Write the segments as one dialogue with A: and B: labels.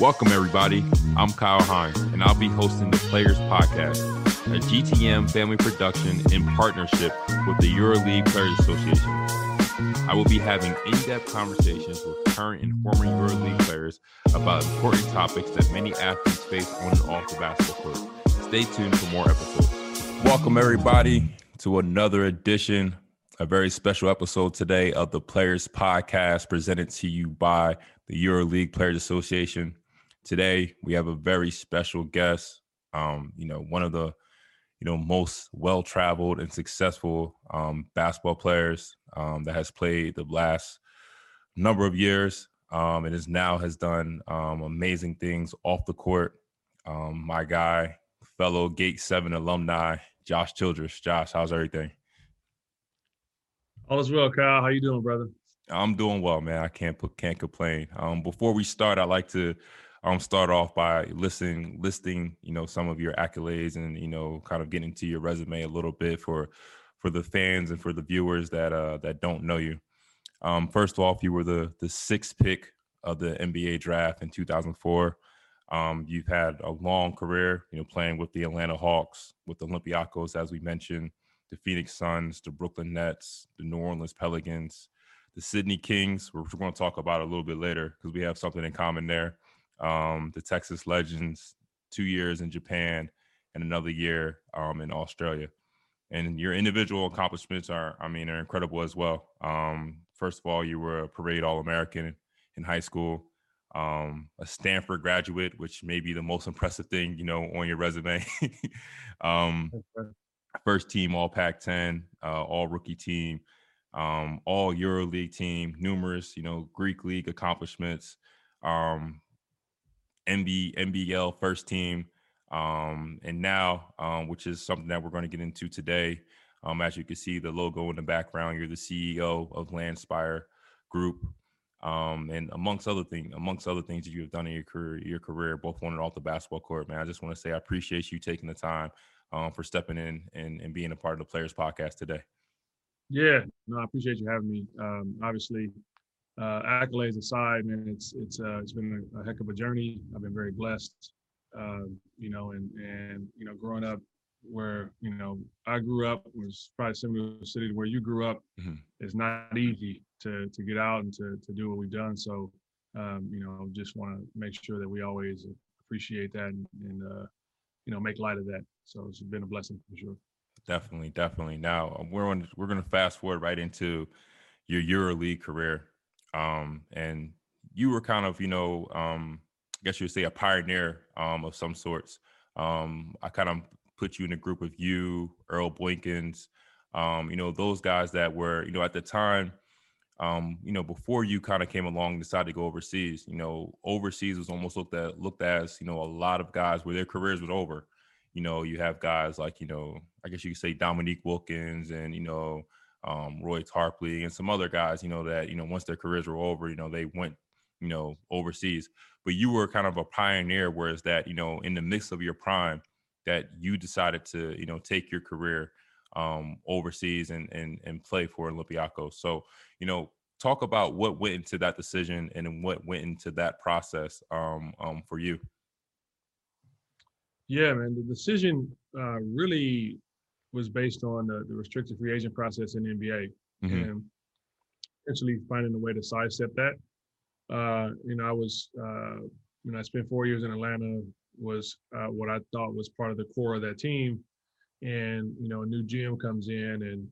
A: Welcome, everybody. I'm Kyle Hines, and I'll be hosting the Players Podcast, a GTM family production in partnership with the EuroLeague Players Association. I will be having in depth conversations with current and former EuroLeague players about important topics that many athletes face on and off the basketball court. Stay tuned for more episodes. Welcome, everybody, to another edition, a very special episode today of the Players Podcast presented to you by the EuroLeague Players Association. Today, we have a very special guest, um, you know, one of the you know most well-traveled and successful um, basketball players um, that has played the last number of years um, and is now has done um, amazing things off the court. Um, my guy, fellow Gate Seven alumni, Josh Childress. Josh, how's everything?
B: All is well, Kyle. How you doing, brother?
A: I'm doing well, man. I can't put, can't complain. Um, before we start, I'd like to um, start off by listing listing you know some of your accolades and you know kind of getting to your resume a little bit for for the fans and for the viewers that uh, that don't know you. Um, first off, you were the the sixth pick of the NBA draft in 2004. Um, you've had a long career, you know, playing with the Atlanta Hawks, with the Olympiacos, as we mentioned, the Phoenix Suns, the Brooklyn Nets, the New Orleans Pelicans, the Sydney Kings, which we're going to talk about a little bit later because we have something in common there. Um, the Texas Legends, two years in Japan, and another year um, in Australia. And your individual accomplishments are, I mean, are incredible as well. Um, first of all, you were a parade All American in high school, um, a Stanford graduate, which may be the most impressive thing, you know, on your resume. um, first team All Pac 10, uh, All Rookie team um, all EuroLeague team, numerous, you know, Greek League accomplishments, um, NB, NBL first team, um, and now, um, which is something that we're going to get into today. Um, as you can see, the logo in the background, you're the CEO of Landspire Group, um, and amongst other things, amongst other things that you have done in your career, your career, both on and off the basketball court, man. I just want to say I appreciate you taking the time um, for stepping in and, and being a part of the Players Podcast today.
B: Yeah, no, I appreciate you having me. Um, obviously, uh, accolades aside, man, it's it's uh, it's been a, heck of a journey. I've been very blessed, uh, you know, and and you know, growing up where you know I grew up was probably similar to the city to where you grew up. Mm-hmm. It's not easy to to get out and to to do what we've done. So, um, you know, just want to make sure that we always appreciate that and, and uh, you know make light of that. So it's been a blessing for sure.
A: Definitely, definitely. Now we're on. We're going to fast forward right into your EuroLeague career, um, and you were kind of, you know, um, I guess you would say a pioneer um, of some sorts. Um, I kind of put you in a group of you, Earl Boykins, um, you know, those guys that were, you know, at the time, um, you know, before you kind of came along and decided to go overseas, you know, overseas was almost looked at looked as, you know, a lot of guys where their careers was over you know, you have guys like, you know, I guess you could say Dominique Wilkins and, you know, um, Roy Tarpley and some other guys, you know, that, you know, once their careers were over, you know, they went, you know, overseas. But you were kind of a pioneer, whereas that, you know, in the midst of your prime, that you decided to, you know, take your career um, overseas and, and and play for Olympiacos. So, you know, talk about what went into that decision and what went into that process um, um, for you.
B: Yeah, man. The decision uh, really was based on the, the, restricted free agent process in the NBA mm-hmm. and essentially finding a way to sidestep that. Uh, you know, I was, uh, you know, I spent four years in Atlanta, was uh, what I thought was part of the core of that team. And, you know, a new GM comes in and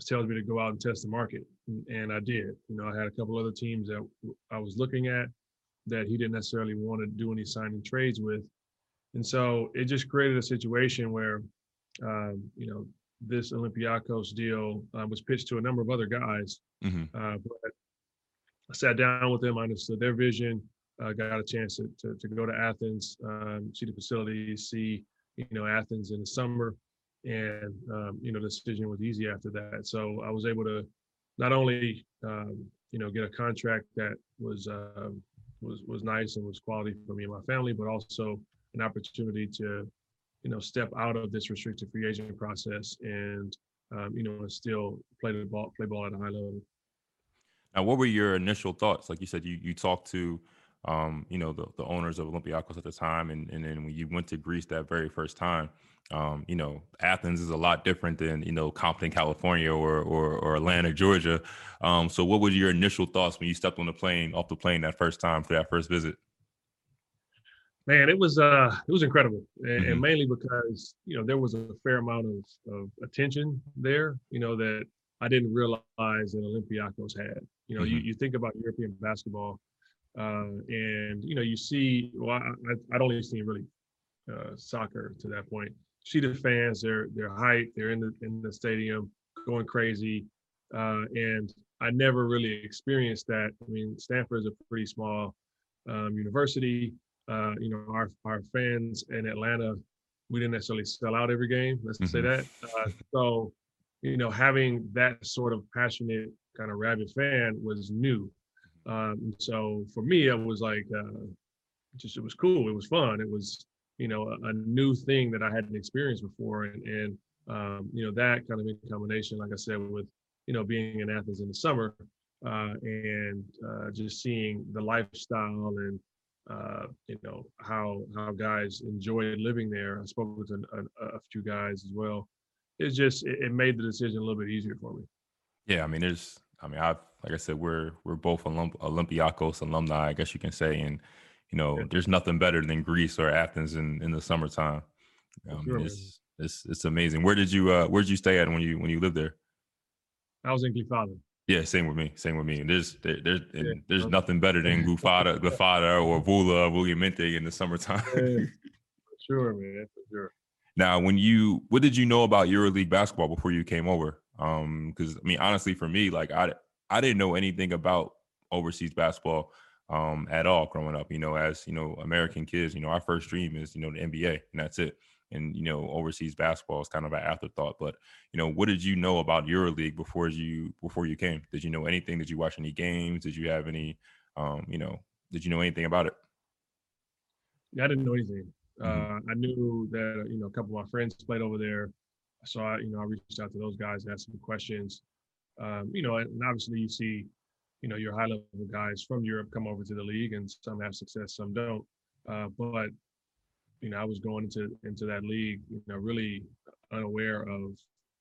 B: tells me to go out and test the market. And, and I did. You know, I had a couple other teams that I was looking at that he didn't necessarily want to do any signing trades with. And so it just created a situation where, um, you know, this Olympiacos deal uh, was pitched to a number of other guys. Mm-hmm. Uh, but I sat down with them, I understood their vision, uh, got a chance to, to, to go to Athens, um, see the facilities, see, you know, Athens in the summer. And, um, you know, the decision was easy after that. So I was able to not only, um, you know, get a contract that was, um, was, was nice and was quality for me and my family, but also an opportunity to, you know, step out of this restricted free agent process and, um, you know, still play the ball, play ball at a high level.
A: Now, what were your initial thoughts? Like you said, you you talked to um, you know, the, the owners of Olympiacos at the time, and and then when you went to Greece that very first time, um, you know, Athens is a lot different than you know Compton, California, or or, or Atlanta, Georgia. Um, so, what were your initial thoughts when you stepped on the plane, off the plane that first time for that first visit?
B: Man, it was uh, it was incredible, and, mm-hmm. and mainly because you know there was a fair amount of, of attention there, you know that I didn't realize that Olympiacos had. You know, mm-hmm. you, you think about European basketball, uh, and you know you see. Well, I, I'd only seen really uh, soccer to that point. See the fans, they're they're hype, they're in the in the stadium, going crazy, uh, and I never really experienced that. I mean, Stanford is a pretty small um, university uh, you know, our our fans in Atlanta, we didn't necessarily sell out every game. Let's mm-hmm. say that. Uh, so, you know, having that sort of passionate kind of rabid fan was new. Um, so for me, it was like uh, just it was cool. It was fun. It was you know a, a new thing that I hadn't experienced before, and and um, you know that kind of in combination, like I said, with you know being in Athens in the summer uh, and uh, just seeing the lifestyle and uh, you know how how guys enjoy living there. I spoke with a, a, a few guys as well. It's just it, it, made the decision a little bit easier for me.
A: Yeah, I mean, there's, I mean, I've, like I said, we're we're both Olymp- Olympiacos alumni, I guess you can say, and you know, yeah. there's nothing better than Greece or Athens in in the summertime. Um, sure, it's, it's it's amazing. Where did you uh where did you stay at when you when you lived there?
B: I was in Glyfada.
A: Yeah, same with me. Same with me. There's there, there's yeah. there's nothing better than Glyfada, Glyfada or Voula Vouliagmeni in the summertime.
B: yeah, sure, man, for sure.
A: Now, when you what did you know about EuroLeague basketball before you came over? Um, because I mean, honestly, for me, like I I didn't know anything about overseas basketball um at all growing up. You know, as you know, American kids, you know, our first dream is you know the NBA, and that's it and you know overseas basketball is kind of an afterthought but you know what did you know about euroleague before you before you came? Did you know anything? Did you watch any games? Did you have any um you know did you know anything about it?
B: Yeah i didn't know anything. Mm-hmm. uh, i knew that you know a couple of my friends played over there. So i you know i reached out to those guys asked some questions. Um, you know and obviously you see you know your high level guys from europe come over to the league and some have success some don't. Uh, but you know, I was going into into that league, you know, really unaware of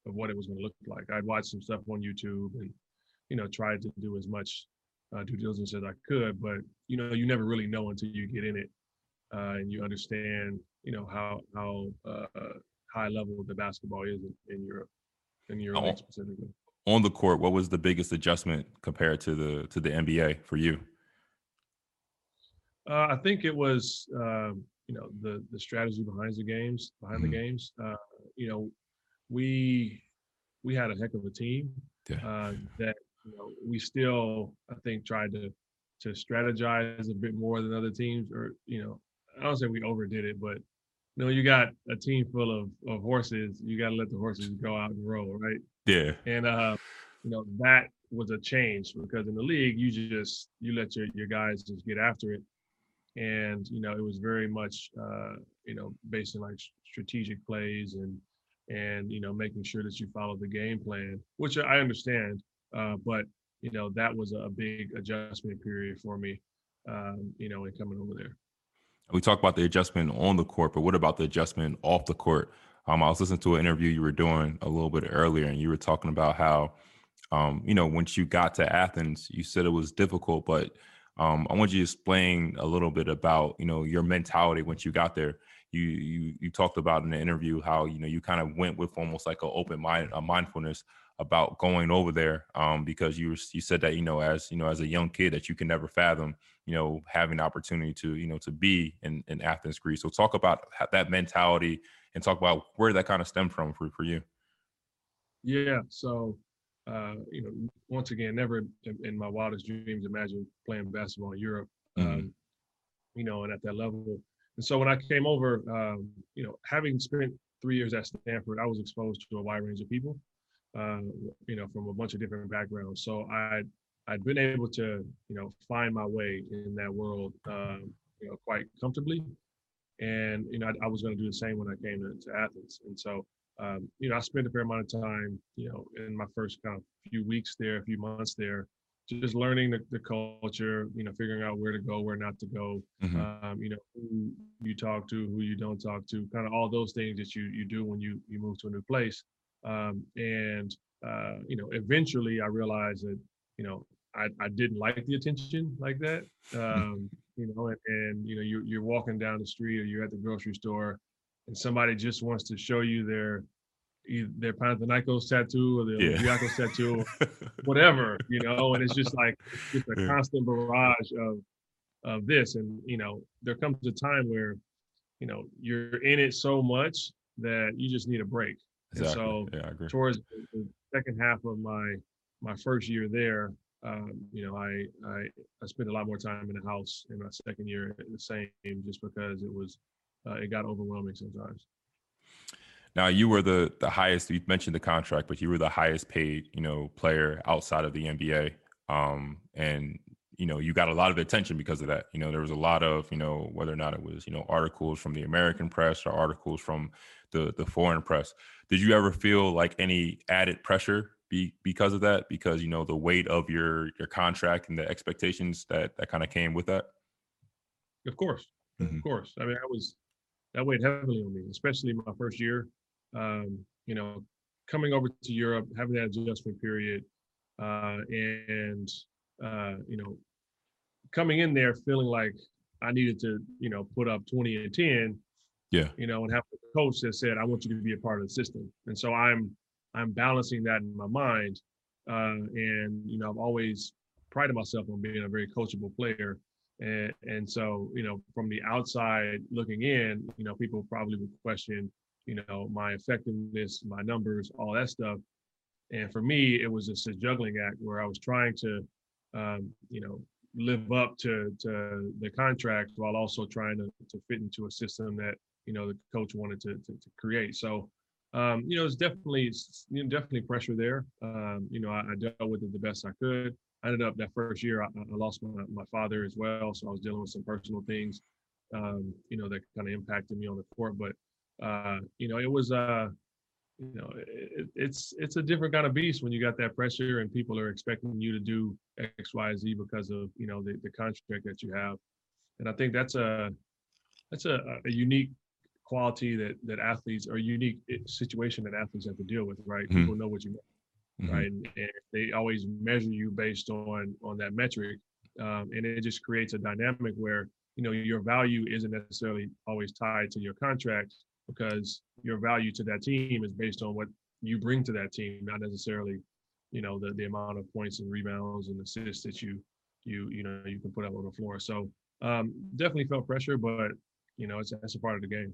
B: of what it was going to look like. I'd watched some stuff on YouTube and, you know, tried to do as much uh, due diligence as I could, but you know, you never really know until you get in it uh, and you understand, you know, how how uh, high level the basketball is in, in Europe, in Europe oh. specifically.
A: On the court, what was the biggest adjustment compared to the to the NBA for you?
B: Uh, I think it was um, you know the the strategy behind the games behind mm-hmm. the games uh, you know we we had a heck of a team yeah. uh, that you know we still i think tried to to strategize a bit more than other teams or you know i don't say we overdid it but you know you got a team full of of horses you got to let the horses go out and roll right
A: yeah
B: and uh you know that was a change because in the league you just you let your your guys just get after it and you know it was very much uh, you know based on like strategic plays and and you know making sure that you follow the game plan, which I understand, uh, but you know that was a big adjustment period for me, um, you know, in coming over there.
A: We talked about the adjustment on the court, but what about the adjustment off the court? Um, I was listening to an interview you were doing a little bit earlier, and you were talking about how, um, you know, once you got to Athens, you said it was difficult, but um, I want you to explain a little bit about you know your mentality once you got there. You you you talked about in the interview how you know you kind of went with almost like an open mind, a mindfulness about going over there um, because you you said that you know as you know as a young kid that you can never fathom you know having the opportunity to you know to be in, in Athens, Greece. So talk about that mentality and talk about where that kind of stemmed from for for you.
B: Yeah. So uh, you know, once again, never in, my wildest dreams imagine playing basketball in Europe, mm-hmm. um, you know, and at that level. And so when I came over, um, you know, having spent three years at Stanford, I was exposed to a wide range of people, uh, you know, from a bunch of different backgrounds. So I I'd been able to, you know, find my way in that world, um, you know, quite comfortably. And you know, I, I was going to do the same when I came to, to Athens. And so um, you know, I spent a fair amount of time, you know, in my first kind of few weeks there, a few months there, just learning the, the culture, you know, figuring out where to go, where not to go, mm-hmm. um, you know, who you talk to, who you don't talk to, kind of all those things that you you do when you you move to a new place. Um, and uh, you know, eventually I realized that, you know, I, I didn't like the attention like that. Um, you know, and, and you know, you you're walking down the street or you're at the grocery store and somebody just wants to show you their their Panathinaikos tattoo or their yeah. tattoo, whatever, you know, and it's just like it's a constant barrage of of this. And you know, there comes a time where, you know, you're in it so much that you just need a break. Exactly. And so yeah, towards the second half of my my first year there, um, you know, I, I I spent a lot more time in the house in my second year the same just because it was uh, it got overwhelming sometimes.
A: Now you were the the highest. You mentioned the contract, but you were the highest paid, you know, player outside of the NBA. Um, and you know, you got a lot of attention because of that. You know, there was a lot of, you know, whether or not it was, you know, articles from the American press or articles from the the foreign press. Did you ever feel like any added pressure be, because of that? Because you know the weight of your your contract and the expectations that that kind of came with that.
B: Of course, mm-hmm. of course. I mean, I was that weighed heavily on me, especially my first year um, you know, coming over to Europe, having that adjustment period, uh, and uh, you know, coming in there feeling like I needed to, you know, put up 20 and 10.
A: Yeah.
B: You know, and have a coach that said, I want you to be a part of the system. And so I'm I'm balancing that in my mind. Uh, and you know, I've always prided myself on being a very coachable player. And and so, you know, from the outside looking in, you know, people probably would question, you know, my effectiveness, my numbers, all that stuff. And for me, it was just a juggling act where I was trying to, um, you know, live up to to the contract while also trying to, to fit into a system that you know the coach wanted to to, to create. So, um, you know, it's definitely you know, definitely pressure there. Um, you know, I, I, dealt with it the best I could. I ended up that first year, I, I lost my, my father as well, so I was dealing with some personal things, um, you know, that kind of impacted me on the court. But uh, you know, it was uh, you know, it, it's it's a different kind of beast when you got that pressure and people are expecting you to do X, Y, Z because of you know the, the contract that you have, and I think that's a that's a, a unique quality that that athletes or unique eh, situation that athletes have to deal with. Right, mm-hmm. people know what you mean, mm-hmm. right, and, and, they always measure you based on on that metric, um, and it just creates a dynamic where you know your value isn't necessarily always tied to your contract because your value to that team is based on what you bring to that team, not necessarily, you know, the, the amount of points and rebounds and assists that you you you know you can put up on the floor. So um, definitely felt pressure, but you know, it's that's a part of the game.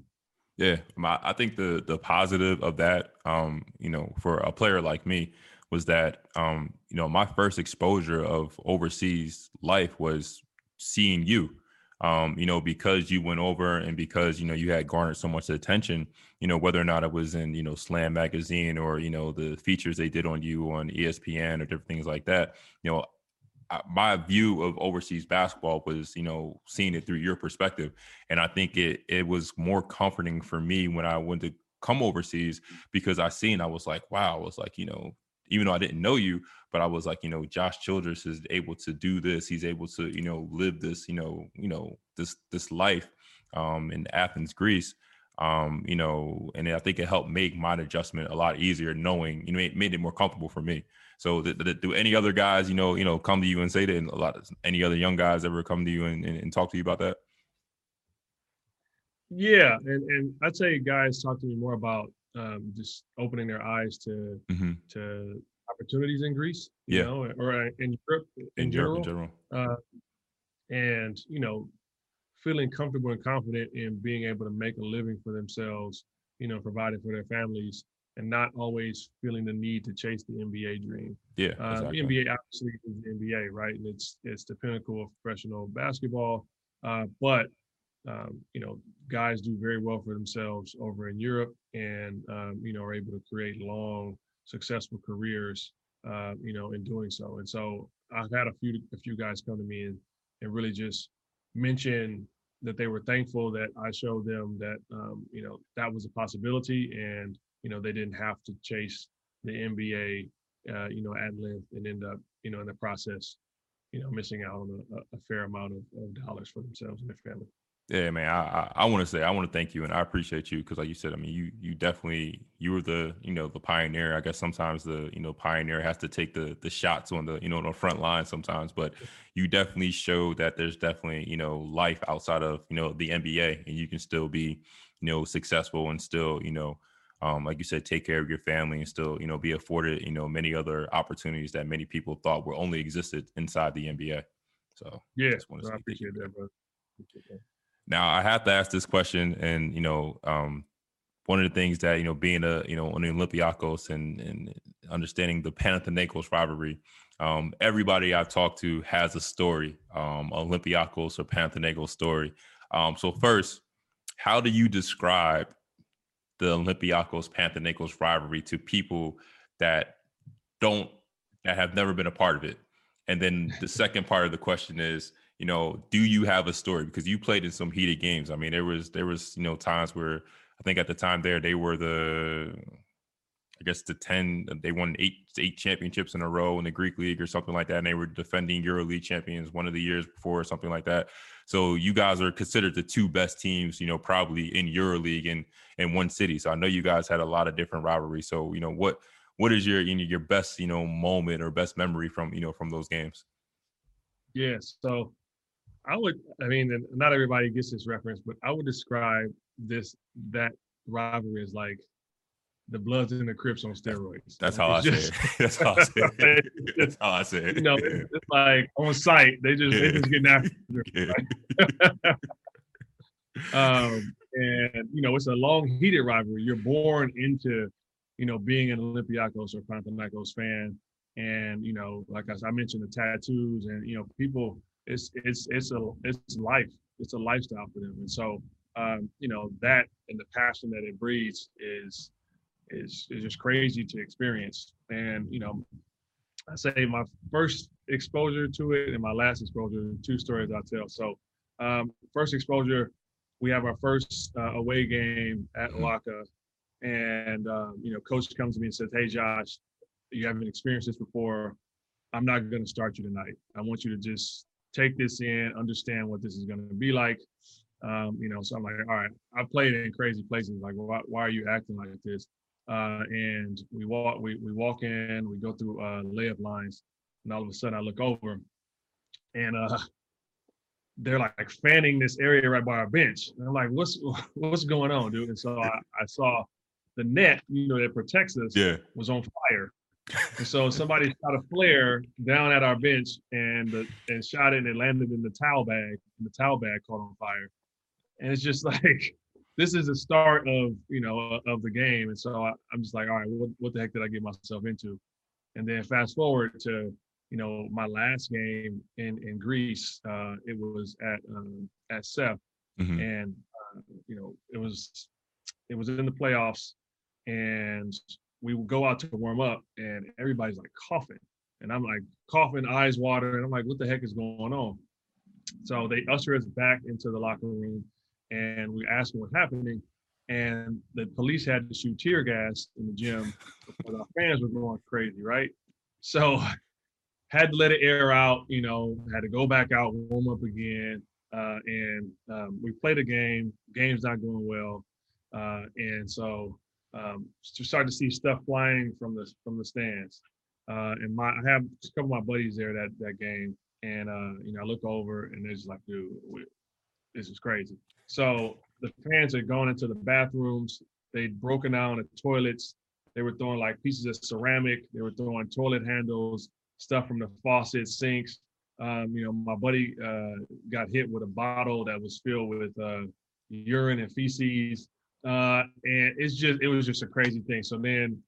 A: Yeah, I think the the positive of that, um, you know, for a player like me, was that um, you know my first exposure of overseas life was seeing you um, you know, because you went over and because, you know, you had garnered so much attention, you know, whether or not it was in, you know, Slam magazine or, you know, the features they did on you on ESPN or different things like that, you know, my view of overseas basketball was, you know, seeing it through your perspective. And I think it it was more comforting for me when I went to come overseas because I seen I was like, wow, I was like, you know, even though I didn't know you, but I was like, you know, Josh Childress is able to do this. He's able to, you know, live this, you know, you know, this this life um, in Athens, Greece. Um, you know, and I think it helped make my adjustment a lot easier, knowing you know, it made it more comfortable for me. So, th- th- do any other guys, you know, you know, come to you and say that? And a lot of any other young guys ever come to you and, and, and talk to you about that?
B: Yeah, and and I'd say guys talk to me more about um, just opening their eyes to mm-hmm. to opportunities in Greece, you yeah. know, or uh, in Europe in, in general. Europe in general. Uh, and you know, feeling comfortable and confident in being able to make a living for themselves, you know, providing for their families, and not always feeling the need to chase the NBA dream.
A: Yeah, uh,
B: exactly. the NBA obviously is the NBA, right? And it's it's the pinnacle of professional basketball. Uh, but um, you know, guys do very well for themselves over in Europe, and um, you know, are able to create long, successful careers, uh, you know, in doing so. And so I've had a few a few guys come to me and and really just mention that they were thankful that I showed them that um, you know that was a possibility, and you know they didn't have to chase the NBA, uh, you know, at length and end up you know in the process you know, missing out on a, a fair amount of, of dollars for themselves and their family.
A: Yeah, man. I I, I want to say I want to thank you and I appreciate you because, like you said, I mean, you you definitely you were the you know the pioneer. I guess sometimes the you know pioneer has to take the the shots on the you know on the front line sometimes, but you definitely showed that there's definitely you know life outside of you know the NBA and you can still be you know successful and still you know um, like you said, take care of your family and still, you know, be afforded, you know, many other opportunities that many people thought were only existed inside the NBA. So
B: yeah, I appreciate that, bro. Appreciate that.
A: Now I have to ask this question, and you know, um, one of the things that you know, being a you know on the Olympiacos and and understanding the Panathinaikos rivalry, um, everybody I've talked to has a story, um, Olympiacos or Panathinaikos story. Um, so first, how do you describe the Olympiacos Panathinaikos rivalry to people that don't that have never been a part of it? And then the second part of the question is, you know, do you have a story? Because you played in some heated games. I mean, there was there was you know times where I think at the time there they were the I guess the ten they won eight eight championships in a row in the Greek league or something like that, and they were defending EuroLeague champions one of the years before or something like that. So you guys are considered the two best teams, you know, probably in EuroLeague and in one city. So I know you guys had a lot of different rivalries. So you know what what is your you know, your best you know moment or best memory from you know from those games?
B: Yeah, So I would, I mean, not everybody gets this reference, but I would describe this that rivalry as like the Bloods and the Crips on steroids.
A: That's how I say it. That's how I say it. That's how I say it.
B: You know, it's, it's like on site, they just they just getting after. Right? um, and you know, it's a long heated rivalry. You're born into, you know, being an Olympiacos or Panathinaikos fan, and you know, like I, I mentioned, the tattoos, and you know, people it's it's it's a it's life. It's a lifestyle for them, and so um, you know that and the passion that it breeds is is is just crazy to experience. And you know, I say my first exposure to it and my last exposure, two stories I tell. So um, first exposure, we have our first uh, away game at OAKA, and um, you know, coach comes to me and says, "Hey, Josh, you haven't experienced this before. I'm not going to start you tonight. I want you to just take this in, understand what this is going to be like. Um, you know, so I'm like, all right, I played in crazy places. Like, why, why are you acting like this? Uh, and we walk, we, we walk in, we go through uh, layup lines, and all of a sudden I look over, and uh, they're like fanning this area right by our bench. And I'm like, what's what's going on, dude? And so I, I saw the net, you know, that protects us,
A: yeah.
B: was on fire. And so somebody shot a flare down at our bench and the, and shot it and it landed in the towel bag. And the towel bag caught on fire. And it's just like this is the start of you know of the game. And so I, am just like, all right, what, what the heck did I get myself into? And then fast forward to you know my last game in in Greece. Uh, it was at um, at SEF, mm-hmm. and uh, you know it was it was in the playoffs, and we would go out to warm up and everybody's like coughing. And I'm like coughing, eyes watering. I'm like, what the heck is going on? So they usher us back into the locker room and we asked them what's happening. And the police had to shoot tear gas in the gym because our fans were going crazy, right? So had to let it air out, you know, had to go back out, warm up again. Uh, and um, we played a game. Game's not going well. Uh, and so um, to start to see stuff flying from the from the stands. Uh, and my I have a couple of my buddies there that that game, and uh, you know I look over and they're just like, dude, this is crazy. So the fans are going into the bathrooms. They'd broken down the toilets. They were throwing like pieces of ceramic. They were throwing toilet handles, stuff from the faucets, sinks. Um, you know, my buddy uh, got hit with a bottle that was filled with uh, urine and feces. Uh, and it's just it was just a crazy thing. So then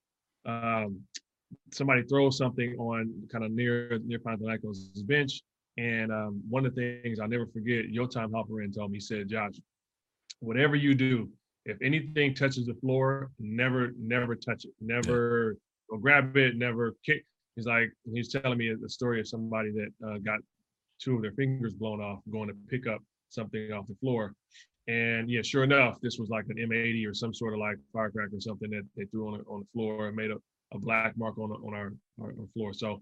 B: um, somebody throws something on kind of near near Panathinaikos' bench, and um, one of the things I'll never forget, your Yotam Halperin told me, he said, Josh, whatever you do, if anything touches the floor, never, never touch it. Never grab it, never kick. He's like, he's telling me the story of somebody that uh, got two of their fingers blown off going to pick up something off the floor. And yeah, sure enough, this was like an M80 or some sort of like firecracker or something that they threw on the, on the floor and made a, a black mark on, on our, our, our floor. So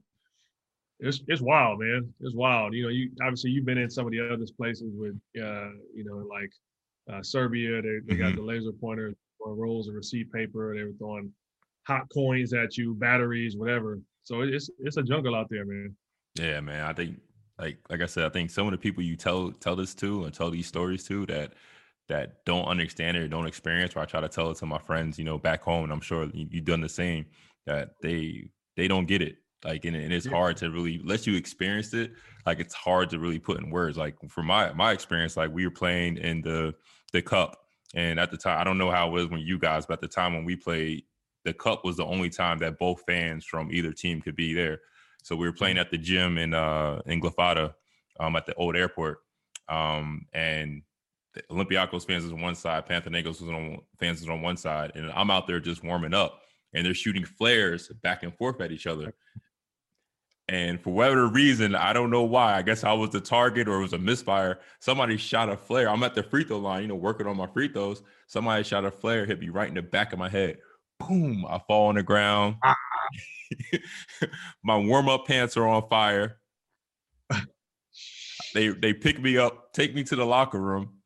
B: it's it's wild, man. It's wild. You know, you obviously you've been in some of the other places with, uh, you know, like uh, Serbia. They they got mm-hmm. the laser pointer rolls of receipt paper. They were throwing hot coins at you, batteries, whatever. So it's it's a jungle out there, man.
A: Yeah, man. I think like like I said, I think some of the people you tell tell this to and tell these stories to that that don't understand it or don't experience, or I try to tell it to my friends, you know, back home, and I'm sure you, have done the same. That they they don't get it like and, and it's yeah. hard to really let you experience it like it's hard to really put in words like for my my experience like we were playing in the the cup and at the time i don't know how it was when you guys but at the time when we played the cup was the only time that both fans from either team could be there so we were playing mm-hmm. at the gym in uh in Glyfada um at the old airport um and Olympiacos fans was on one side, Panathinaikos was on fans was on one side, and I'm out there just warming up, and they're shooting flares back and forth at each other. And for whatever reason, I don't know why. I guess I was the target or it was a misfire. Somebody shot a flare. I'm at the free throw line, you know, working on my free throws. Somebody shot a flare, hit me right in the back of my head. Boom! I fall on the ground. Ah. my warm up pants are on fire. they they pick me up, take me to the locker room.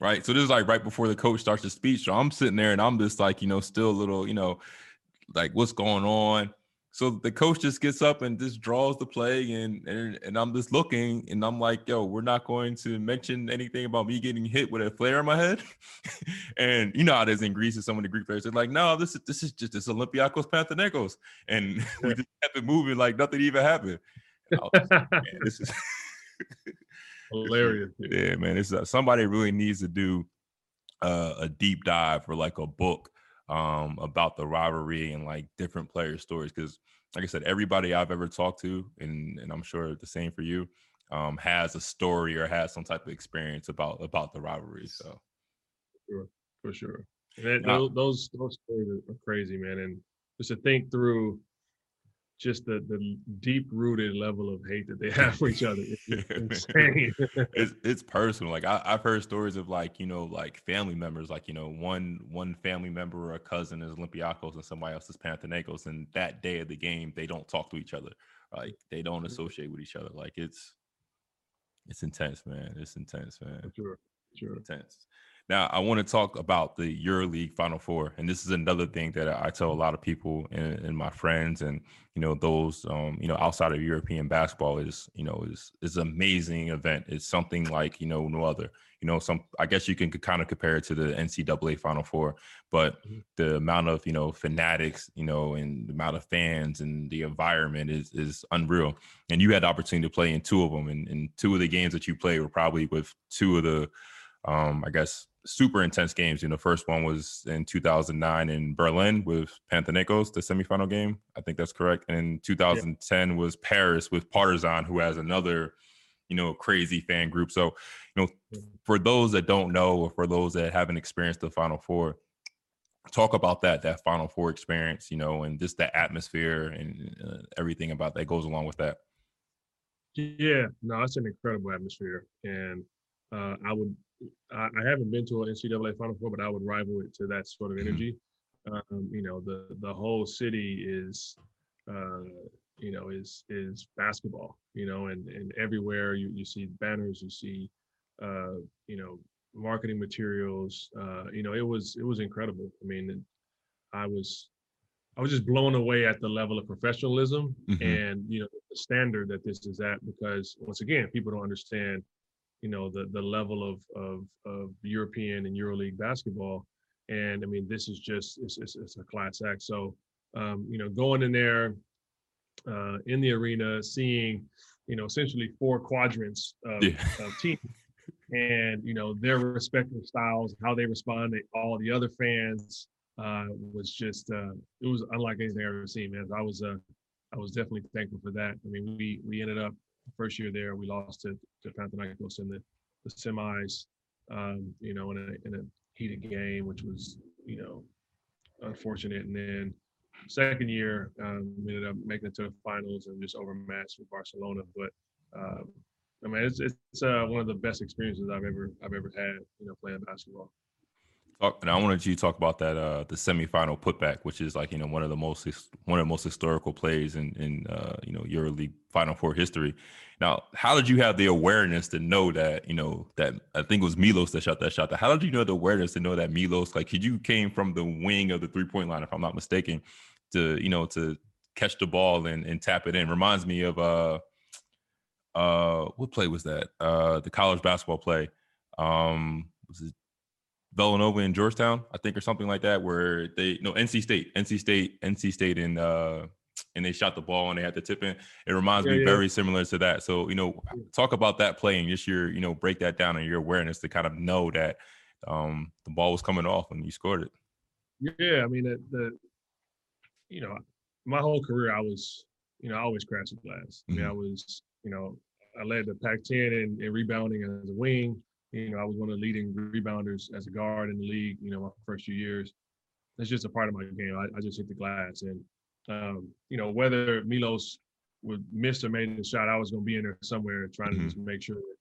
A: Right. So this is like right before the coach starts the speech. So I'm sitting there and I'm just like, you know, still a little, you know, like what's going on so the coach just gets up and just draws the play and, and and I'm just looking and I'm like, yo, we're not going to mention anything about me getting hit with a flare in my head. and you know how it is in Greece and some of the Greek players are like, no, this is this is just this Olympiacos Panathinaikos. And we just kept it moving like nothing even happened. Like, man, this is
B: hilarious.
A: Yeah, man. It's uh, somebody really needs to do uh, a deep dive or like a book um, about the rivalry and like different player stories. Because, like I said, everybody I've ever talked to, and and I'm sure the same for you, um, has a story or has some type of experience about about the rivalry. So,
B: sure, for sure. And those, those those stories are crazy, man. And just to think through just the the deep rooted level of hate that they have for each other. It's insane.
A: it's it's personal. Like I, have heard stories of like you know like family members, like you know one one family member or a cousin is Olympiacos and somebody else is Panathinaikos, and that day of the game they don't talk to each other. Like they don't mm-hmm. associate with each other. Like it's it's intense, man. It's intense, man.
B: Sure, sure.
A: Intense. Now, I want to talk about the EuroLeague Final Four, and this is another thing that I tell a lot of people and, and my friends, and you know those um, you know outside of European basketball is you know is is amazing event. It's something like you know no other. You know, some I guess you can kind of compare it to the NCAA Final Four, but mm-hmm. the amount of you know fanatics, you know, and the amount of fans and the environment is is unreal. And you had the opportunity to play in two of them, and, and two of the games that you played were probably with two of the um, I guess super intense games. You know, first one was in 2009 in Berlin with Panathinaikos, the semifinal game. I think that's correct. And in 2010 yeah. was Paris with Partizan, who has another, you know, crazy fan group. So, you know, for those that don't know, or for those that haven't experienced the Final Four, talk about that that Final Four experience. You know, and just the atmosphere and uh, everything about that goes along with that.
B: Yeah, no, it's an incredible atmosphere, and uh, I would I, I haven't been to an NCAA Final Four, but I would rival it to that sort of mm-hmm. energy. Um, you know, the the whole city is, uh, you know, is is basketball. You know, and and everywhere you you see banners, you see, uh, you know, marketing materials. Uh, you know, it was it was incredible. I mean, I was I was just blown away at the level of professionalism mm-hmm. and you know the standard that this is at because once again people don't understand you know the the level of of, of European and EuroLeague basketball. And I mean, this is just it's, it's, it's a class act. So um, you know, going in there uh, in the arena, seeing you know essentially four quadrants of, yeah. of teams, and you know their respective styles, how they respond to all the other fans uh, was just uh, it was unlike anything I've ever seen, man. I was uh, I was definitely thankful for that. I mean, we we ended up first year there, we lost to, to Panathinaikos in the, the semis, um, you know, in a, in a heated game, which was, you know, unfortunate. And then second year, um, we ended up making it to the finals and just overmatched with Barcelona. But um, I mean, it's it's uh, one of the best experiences I've ever I've ever had, you know, playing basketball.
A: Talk, and I wanted you to talk about that uh, the semifinal putback, which is like you know one of the most one of the most historical plays in in uh, you know EuroLeague Final Four history. Now, how did you have the awareness to know that you know that I think it was Milos that shot that shot? How did you know the awareness to know that Milos like you came from the wing of the three point line, if I'm not mistaken, to you know to catch the ball and, and tap it in? Reminds me of uh uh what play was that? Uh the college basketball play. Um was it Villanova and Georgetown, I think, or something like that, where they no NC State, NC State, NC State, and uh, and they shot the ball and they had to tip in. It reminds yeah, me yeah. very similar to that. So you know, talk about that play and just your you know break that down and your awareness to kind of know that um, the ball was coming off and you scored it.
B: Yeah, I mean the, the you know my whole career I was you know I always crashed the glass. I mean I mm-hmm. was you know I led the Pac-10 in, in rebounding as a wing. You know, I was one of the leading rebounders as a guard in the league, you know, my first few years. That's just a part of my game. I, I just hit the glass. And, um, you know, whether Milos would miss or made the shot, I was going to be in there somewhere trying mm-hmm. to just make sure that,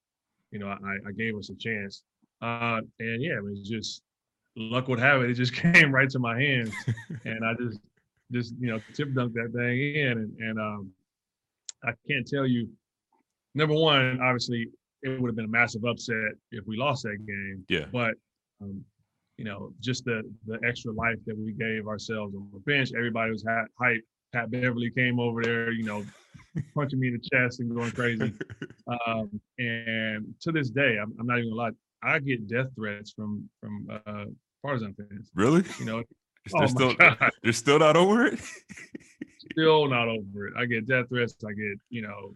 B: you know, I, I gave us a chance. Uh, and yeah, it was just luck would have it. It just came right to my hands. and I just, just, you know, tip dunked that thing in. And, and um, I can't tell you, number one, obviously, it would have been a massive upset if we lost that game.
A: Yeah.
B: But um, you know, just the the extra life that we gave ourselves on the bench. Everybody was hype. Pat Beverley came over there, you know, punching me in the chest and going crazy. Um, and to this day, I'm, I'm, not even gonna lie, I get death threats from from uh, Partizan fans.
A: Really?
B: You know,
A: they're oh still God. they're still not over it.
B: still not over it. I get death threats. I get you know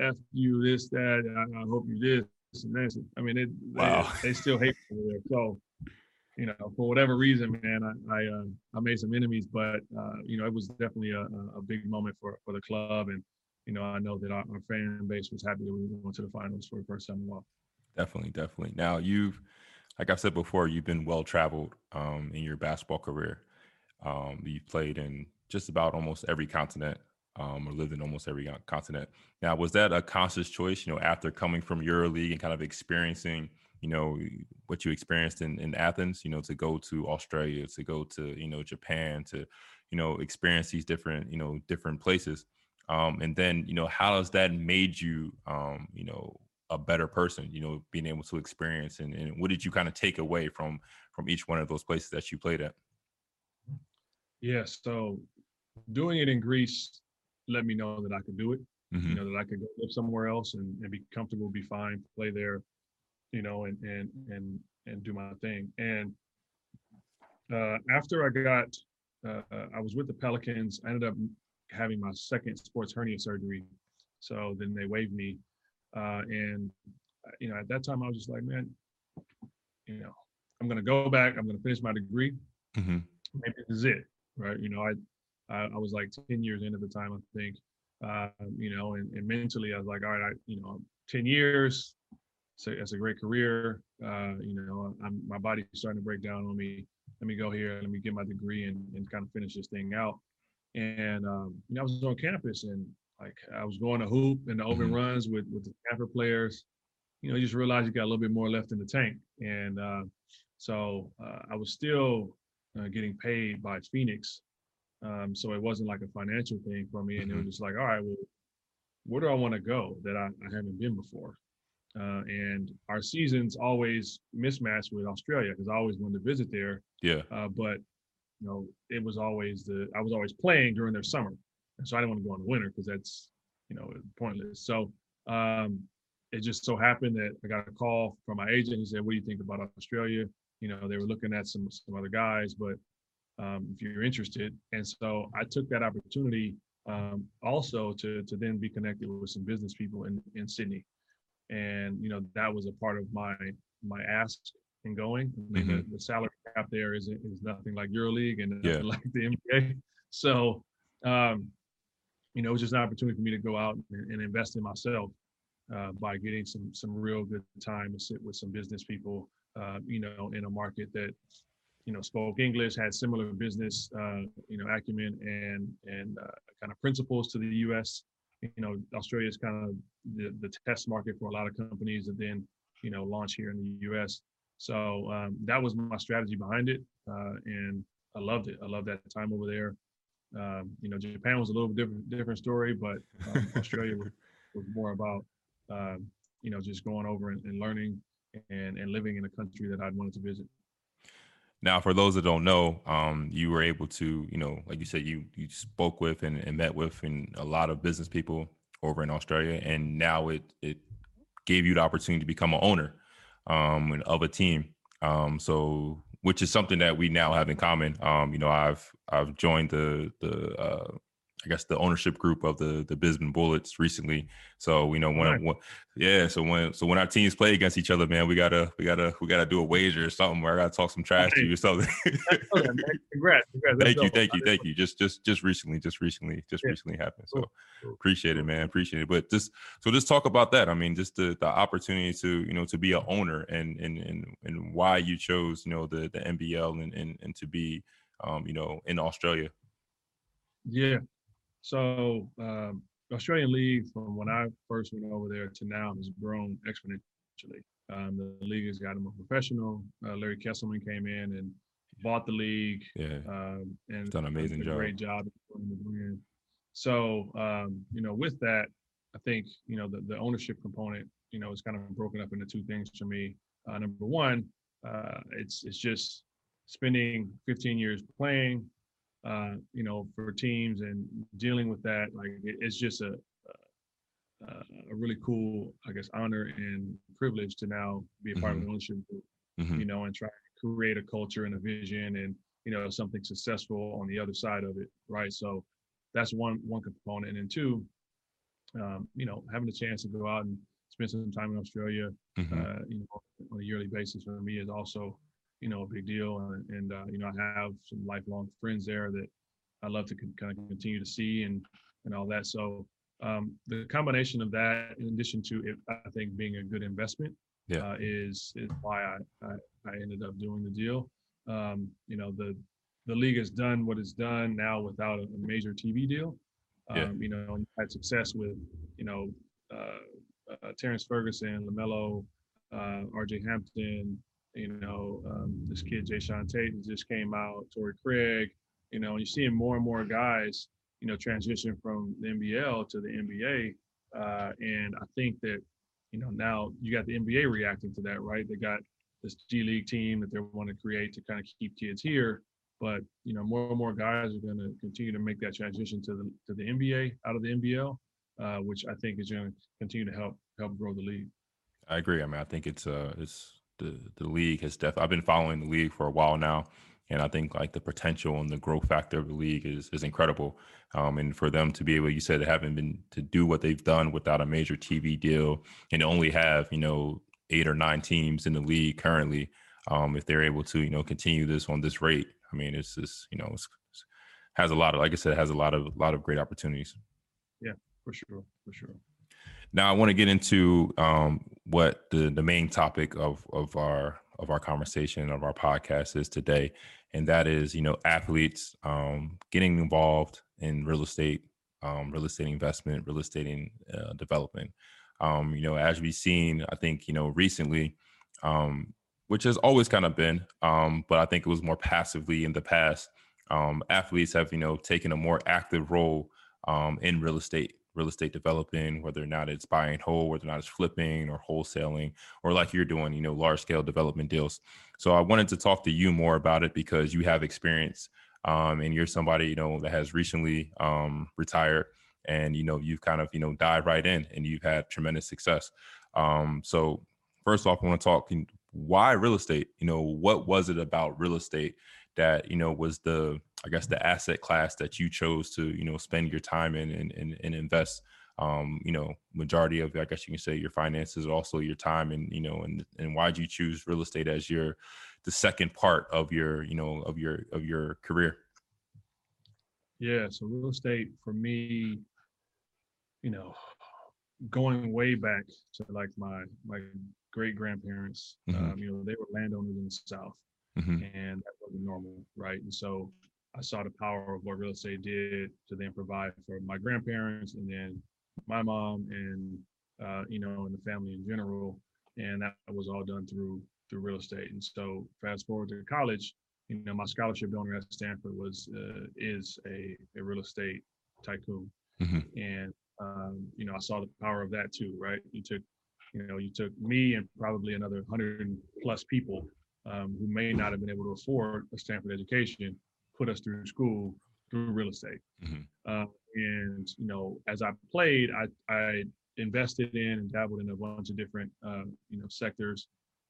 B: F you, this, that, I, I hope you this and this. I mean, it, wow. they, they still hate me there. So, you know, for whatever reason, man, I I, uh, I made some enemies, but uh, you know, it was definitely a, a big moment for for the club, and you know, I know that our, our fan base was happy that we went to the finals for the first time in a while.
A: Definitely, definitely. Now you've, like I said before, you've been well traveled um, in your basketball career. Um, you've played in just about almost every continent um, or lived in almost every continent. Now, was that a conscious choice, you know, after coming from EuroLeague and kind of experiencing, you know, what you experienced in, in Athens, you know, to go to Australia, to go to, you know, Japan, to, you know, experience these different, you know, different places. Um, and then, you know, how has that made you, um, you know, a better person, you know, being able to experience and, and what did you kind of take away from from each one of those places that you played at?
B: Yes. So doing it in Greece let me know that I could do it. Mm-hmm. You know, that I could go live somewhere else and, and be comfortable, be fine, play there, you know, and and and and do my thing. And uh, after I got, uh, I was with the Pelicans. I ended up having my second sports hernia surgery. So then they waived me, uh, and you know, at that time I was just like, man, you know, I'm gonna go back. I'm gonna finish my degree. Mm-hmm. Maybe this is it, right? You know, I I, I was like 10 years in at the time, I think. Uh, you know, and, and, mentally, I was like, all right, I, you know, 10 years, so that's a great career. Uh, you know, I'm, my body's starting to break down on me. Let me go here. Let me get my degree and, and kind of finish this thing out. And um, you know, I was on campus and like I was going to hoop and the open mm-hmm. runs with with the Stanford players. You know, you just realize you got a little bit more left in the tank. And uh, so uh, I was still uh, getting paid by Phoenix um, so it wasn't like a financial thing for me. And mm-hmm. it was just like, all right, well, where do I want to go that I, I haven't been before? Uh, and our seasons always mismatched with Australia because I always wanted to visit there.
A: Yeah.
B: Uh, but you know, it was always the I was always playing during their summer, and so I didn't want to go in the winter because that's you know pointless. So um, it just so happened that I got a call from my agent. He said, "What do you think about Australia?" You know, they were looking at some some other guys, but um, if you're interested. And so I took that opportunity um, also to to then be connected with some business people in in Sydney, and you know that was a part of my my ask in going. I mean, mm-hmm. the, the, salary cap there is is nothing like EuroLeague and yeah. like the NBA. So, um, you know, it was just an opportunity for me to go out and, and invest in myself uh, by getting some some real good time to sit with some business people. Uh, you know, in a market that you know, spoke English, had similar business, uh, you know, acumen and and uh, kind of principles to the U.S. You know, Australia is kind of the, the test market for a lot of companies that then, you know, launch here in the U.S. So um, that was my strategy behind it, uh, and I loved it. I loved that time over there. Um, you know, Japan was a little different different story, but um, Australia was, was, more about um, you know just going over and, and learning and and living in a country that I'd wanted to visit.
A: Now, for those that don't know, um, you were able to, you know, like you said, you you spoke with and, and, met with and a lot of business people over in Australia, and now it it gave you the opportunity to become an owner um, of a team. Um, so, which is something that we now have in common. Um, you know, I've I've joined the the uh, I guess the ownership group of the the Brisbane Bullets recently. So you know when, right. when, yeah, so when so when our teams play against each other, man, we gotta we gotta we gotta do a wager or something where I gotta talk some trash to you or something.
B: congrats, congrats.
A: thank you, thank you, thank you. Just just just recently, just recently, just yeah. recently happened. So cool. appreciate it, man. Appreciate it. But just so just talk about that. I mean, just the the opportunity to you know to be an owner and and and and why you chose you know the the NBL and and and to be um you know in Australia.
B: Yeah, so um, Australian League, from when I first went over there to now, has grown exponentially. Um, the league has gotten more professional. Uh, Larry Kestelman came in and bought the league.
A: Yeah,
B: um,
A: and done an amazing job.
B: Great job. So um, you know, with that, I think you know the, the ownership component, you know, is kind of broken up into two things for me. Uh, number one, uh, it's it's just spending 15 years playing, uh, you know, for teams and dealing with that. Like it, it's just a, a, a really cool, I guess, honor and privilege to now be a part mm-hmm. of the ownership group. Mm-hmm. You know, and try to create a culture and a vision and you know something successful on the other side of it, right? So that's one one component, and then two, um, you know, having a chance to go out and spend some time in Australia, mm-hmm. uh, you know, on a yearly basis for me is also you know, a big deal. And, and uh, you know, I have some lifelong friends there that I love to con- kind of continue to see and, and all that. So um, the combination of that, in addition to it, I think being a good investment, yeah. uh, is is why I, I, I ended up doing the deal. Um, you know, the the league has done what it's done now without a, major TV deal. Um, yeah. You know, had success with you know uh, uh, Terrence Ferguson, LaMelo, uh, R.J. Hampton, you know, um, this kid Jae'Sean Tate just came out, Torrey Craig. You know, and you're seeing more and more guys, you know, transition from the NBL to the NBA. Uh, and I think that, you know, now you got the NBA reacting to that, right? They got this G League team that they want to create to kind of keep kids here. But you know, more and more guys are going to continue to make that transition to the to the NBA out of the NBL, uh, which I think is going to continue to help help grow the league.
A: I agree. I mean, I think it's uh, it's the the league has definitely. I've been following the league for a while now, and I think like the potential and the growth factor of the league is is incredible. Um, and for them to be able, you said, they haven't been to do what they've done without a major TV deal, and only have you know eight or nine teams in the league currently. Um, if they're able to you know continue this on this rate, I mean, it's just you know it's, it's has a lot of like I said, has a lot of a lot of great opportunities.
B: Yeah, for sure, for sure.
A: Now I want to get into um, what the the main topic of of our of our conversation of our podcast is today, and that is you know athletes um, getting involved in real estate, um, real estate investment, real estate uh, development. Um, you know, as we've seen, I think you know recently, um, which has always kind of been, um, but I think it was more passively in the past. athletes have you know taken a more active role in real estate real estate developing, whether or not it's buying whole, whether or not it's flipping or wholesaling, or like you're doing, you know, large scale development deals. So I wanted to talk to you more about it because you have experience um, and you're somebody, you know, that has recently um, retired and, you know, you've kind of, you know, dive right in and you've had tremendous success. Um, so first off, I want to talk why real estate, you know, what was it about real estate that, you know, was the, I guess the asset class that you chose to you know spend your time in and and, and invest. Um, you know, majority of I guess you can say your finances, also your time, and you know, and and why'd you choose real estate as your the second part of your you know of your of your career?
B: Yeah, so real estate for me, you know, going way back to like my my great grandparents, mm-hmm. um, you know, they were landowners in the South, mm-hmm. and that wasn't normal, right? And so I saw the power of what real estate did to then provide for my grandparents and then my mom and uh, you know and the family in general. And that was all done through through real estate. And so fast forward to college, you know, my scholarship donor at Stanford was uh, is a, a real estate tycoon, mm-hmm. and um, you know, I saw the power of that too. Right, you took, you know, you took me and probably another hundred plus people um, who may not have been able to afford a Stanford education, put us through school through real estate. Mm-hmm. Uh, and you know, as I played, I I invested in and dabbled in a bunch of different uh, you know sectors,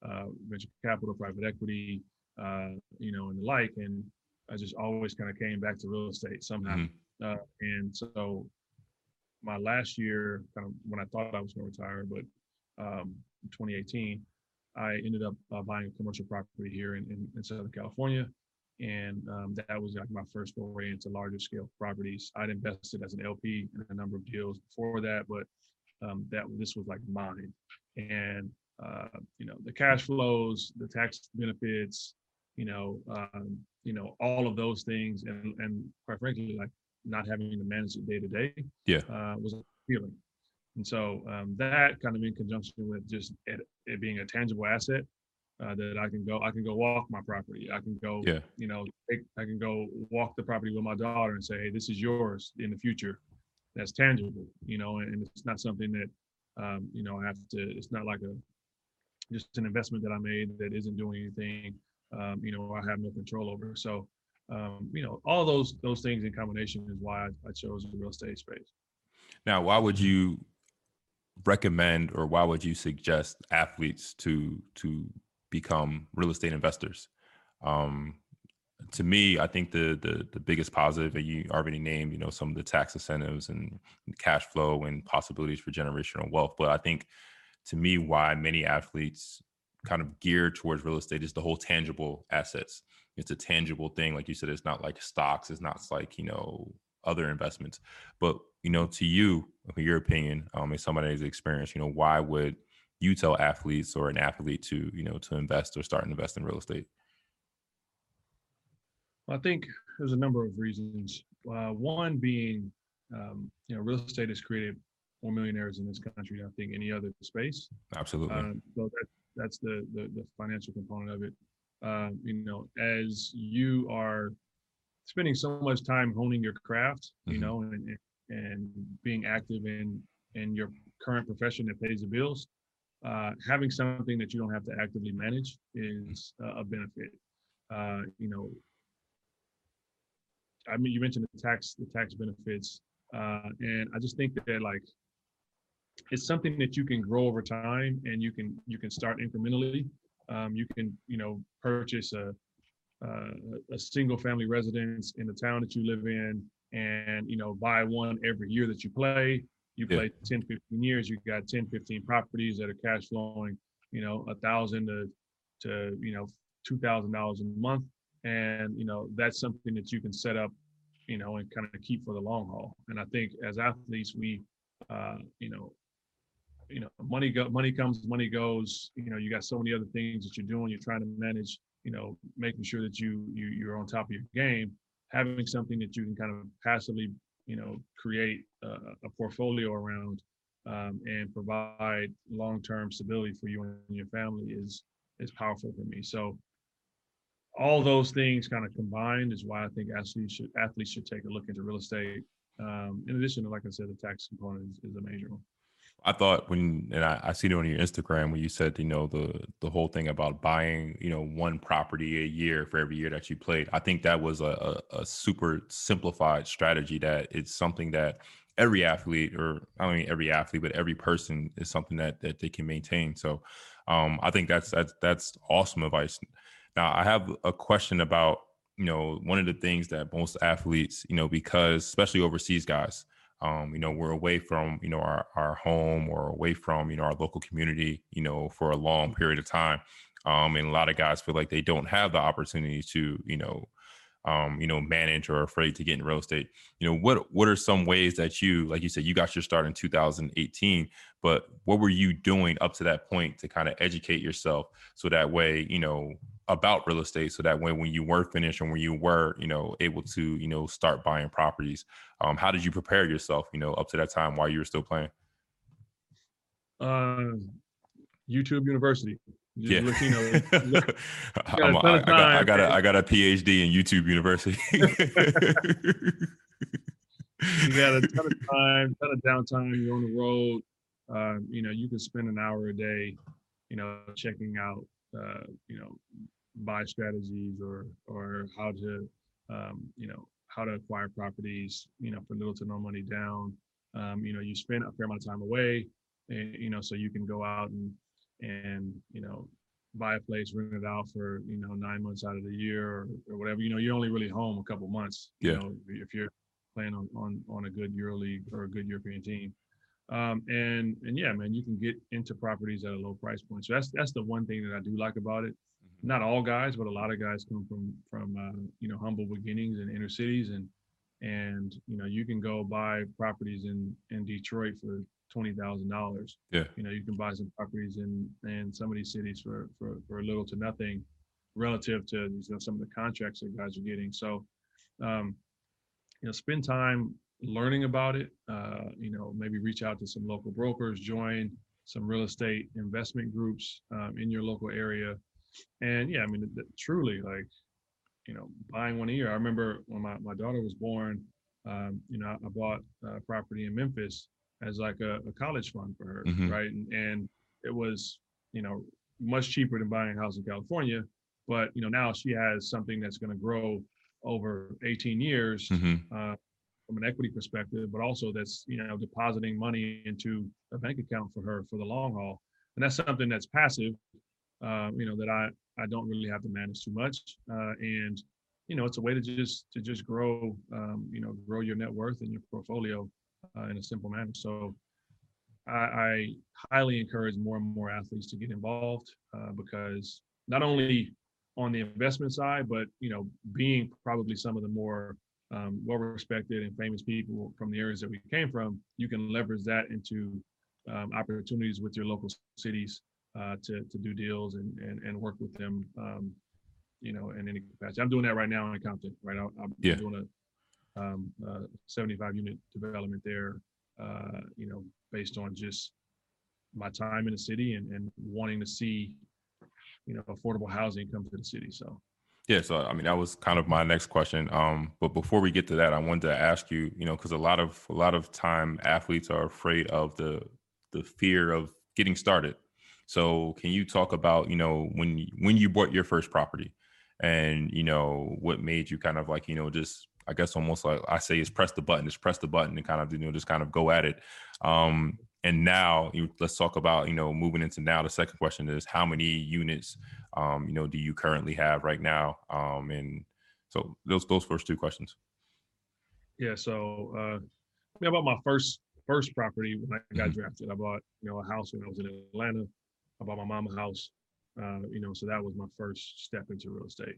B: uh, venture capital, private equity, uh, you know, and the like. And I just always kind of came back to real estate somehow. Mm-hmm. Uh, and so my last year, kind of when I thought I was going to retire, but um, 2018, I ended up uh, buying a commercial property here in, in, in Southern California. And um, that was like my first foray into larger scale properties. I'd invested as an LP in a number of deals before that, but um, that this was like mine. And uh, you know the cash flows, the tax benefits, you know, um, you know all of those things, and and quite frankly, like not having to manage it day to day,
A: yeah,
B: uh, was appealing. And so um, that kind of in conjunction with just it, it being a tangible asset uh, that I can go, I can go walk my property. I can go,
A: yeah.
B: you know, take, I can go walk the property with my daughter and say, hey, this is yours in the future. That's tangible, you know, and, and it's not something that, um, you know, I have to. It's not like a just an investment that I made that isn't doing anything. Um, you know, I have no control over. So, um, you know, all those those things in combination is why I, I chose the real estate space.
A: Now, why would you recommend or why would you suggest athletes to to become real estate investors? Um, to me, I think the, the the biggest positive, and you already named, you know, some of the tax incentives and cash flow and possibilities for generational wealth. But I think, to me, why many athletes kind of geared towards real estate is the whole tangible assets. It's a tangible thing, like you said. It's not like stocks. It's not like you know other investments. But you know, to you, in your opinion, um, as somebody's experience, you know, why would you tell athletes or an athlete to you know to invest or start invest in real estate?
B: Well, I think there's a number of reasons. Uh, one being, um, you know, real estate has created more millionaires in this country than I think any other space.
A: Absolutely.
B: Um, so that, that's the, the, the financial component of it. Uh, you know, as you are spending so much time honing your craft, you mm-hmm. know, and, and being active in in your current profession that pays the bills, uh, having something that you don't have to actively manage is uh, a benefit. Uh, you know, I mean, you mentioned the tax the tax benefits, uh, and I just think that like it's something that you can grow over time, and you can you can start incrementally. Um, you can you know purchase a a single family residence in the town that you live in and you know buy one every year that you play you play yeah. 10 15 years you got 10 15 properties that are cash flowing you know a thousand to to you know two thousand dollars a month. And you know that's something that you can set up you know and kind of keep for the long haul. And i think as athletes we uh you know you know money go money comes money goes. You know you got so many other things that you're doing you're trying to manage you know, making sure that you you you're on top of your game, having something that you can kind of passively, you know, create a, a portfolio around um, and provide long-term stability for you and your family is is powerful for me. So all those things kind of combined is why I think athletes should athletes should take a look into real estate. Um, in addition to, like I said, the tax component is, is a major one.
A: I thought when and I, I seen it on your Instagram when you said you know the the whole thing about buying you know one property a year for every year that you played. I think that was a, a, a super simplified strategy that it's something that every athlete or I don't mean every athlete but every person is something that that they can maintain. So um, I think that's that's that's awesome advice. Now I have a question about you know one of the things that most athletes you know because especially overseas guys um, you know we're away from you know our, our home or away from you know our local community you know for a long period of time um, and a lot of guys feel like they don't have the opportunity to you know um, you know manage or afraid to get in real estate. You know what what are some ways that you like you said you got your start in 2018 but what were you doing up to that point to kind of educate yourself so that way you know about real estate so that when when you were finished and when you were you know able to you know start buying properties um how did you prepare yourself you know up to that time while you were still playing
B: uh youtube university
A: yeah. Look, you know, look, got a, I, got, I got a I got a PhD in YouTube University. you
B: got a ton of time, ton of downtime. You're on the road. Uh, you know, you can spend an hour a day, you know, checking out, uh, you know, buy strategies or or how to, um, you know, how to acquire properties, you know, for little to no money down. Um, you know, you spend a fair amount of time away, and you know, so you can go out and and you know buy a place, rent it out for you know nine months out of the year or, or whatever. You know, you're only really home a couple months. Yeah. You know, if you're playing on on on a good EuroLeague or a good European team. Um, and and yeah, man, you can get into properties at a low price point. So that's that's the one thing that I do like about it. Not all guys, but a lot of guys come from from uh, you know humble beginnings in inner cities, and and you know you can go buy properties in in Detroit for twenty thousand dollars.
A: Yeah.
B: You know, you can buy some properties in in some of these cities for for for a little to nothing, relative to you know some of the contracts that guys are getting. So, um, you know, spend time learning about it. Uh, you know, maybe reach out to some local brokers, join some real estate investment groups um, in your local area, and yeah, I mean, truly like. You know, buying one a year. I remember when my, my daughter was born, um, you know, I bought a property in Memphis as like a, a college fund for her, mm-hmm. right? And, and it was, you know, much cheaper than buying a house in California. But you know, now she has something that's going to grow over 18 years mm-hmm. uh, from an equity perspective, but also that's you know depositing money into a bank account for her for the long haul, and that's something that's passive, uh, you know, that I I don't really have to manage too much, uh, and you know, it's a way to just to just grow, um, you know, grow your net worth and your portfolio uh, in a simple manner. So I, I, highly encourage more and more athletes to get involved uh, because not only on the investment side, but you know, being probably some of the more um, well-respected and famous people from the areas that we came from, you can leverage that into um, opportunities with your local cities uh, to to do deals and and, and work with them. Um, you know, in any capacity. I'm doing that right now in Compton. Right, I'm, I'm yeah. doing a um, uh, 75 unit development there, uh, you know, based on just my time in the city and, and wanting to see, you know, affordable housing come to the city. So.
A: Yeah, so I mean that was kind of my next question. Um, but before we get to that, I wanted to ask you, you know, because a lot of a lot of time athletes are afraid of the the fear of getting started. So can you talk about, you know, when when you bought your first property, and you know what made you kind of like, you know, just I guess almost like I say is press the button, just press the button and kind of you know just kind of go at it. Um, and now you, let's talk about you know moving into now. The second question is how many units um, you know do you currently have right now? Um, and so those those first two questions.
B: Yeah, so uh, I bought my first first property when I got mm-hmm. drafted. I bought you know a house when I was in Atlanta. I bought my mama house. Uh, you know, so that was my first step into real estate.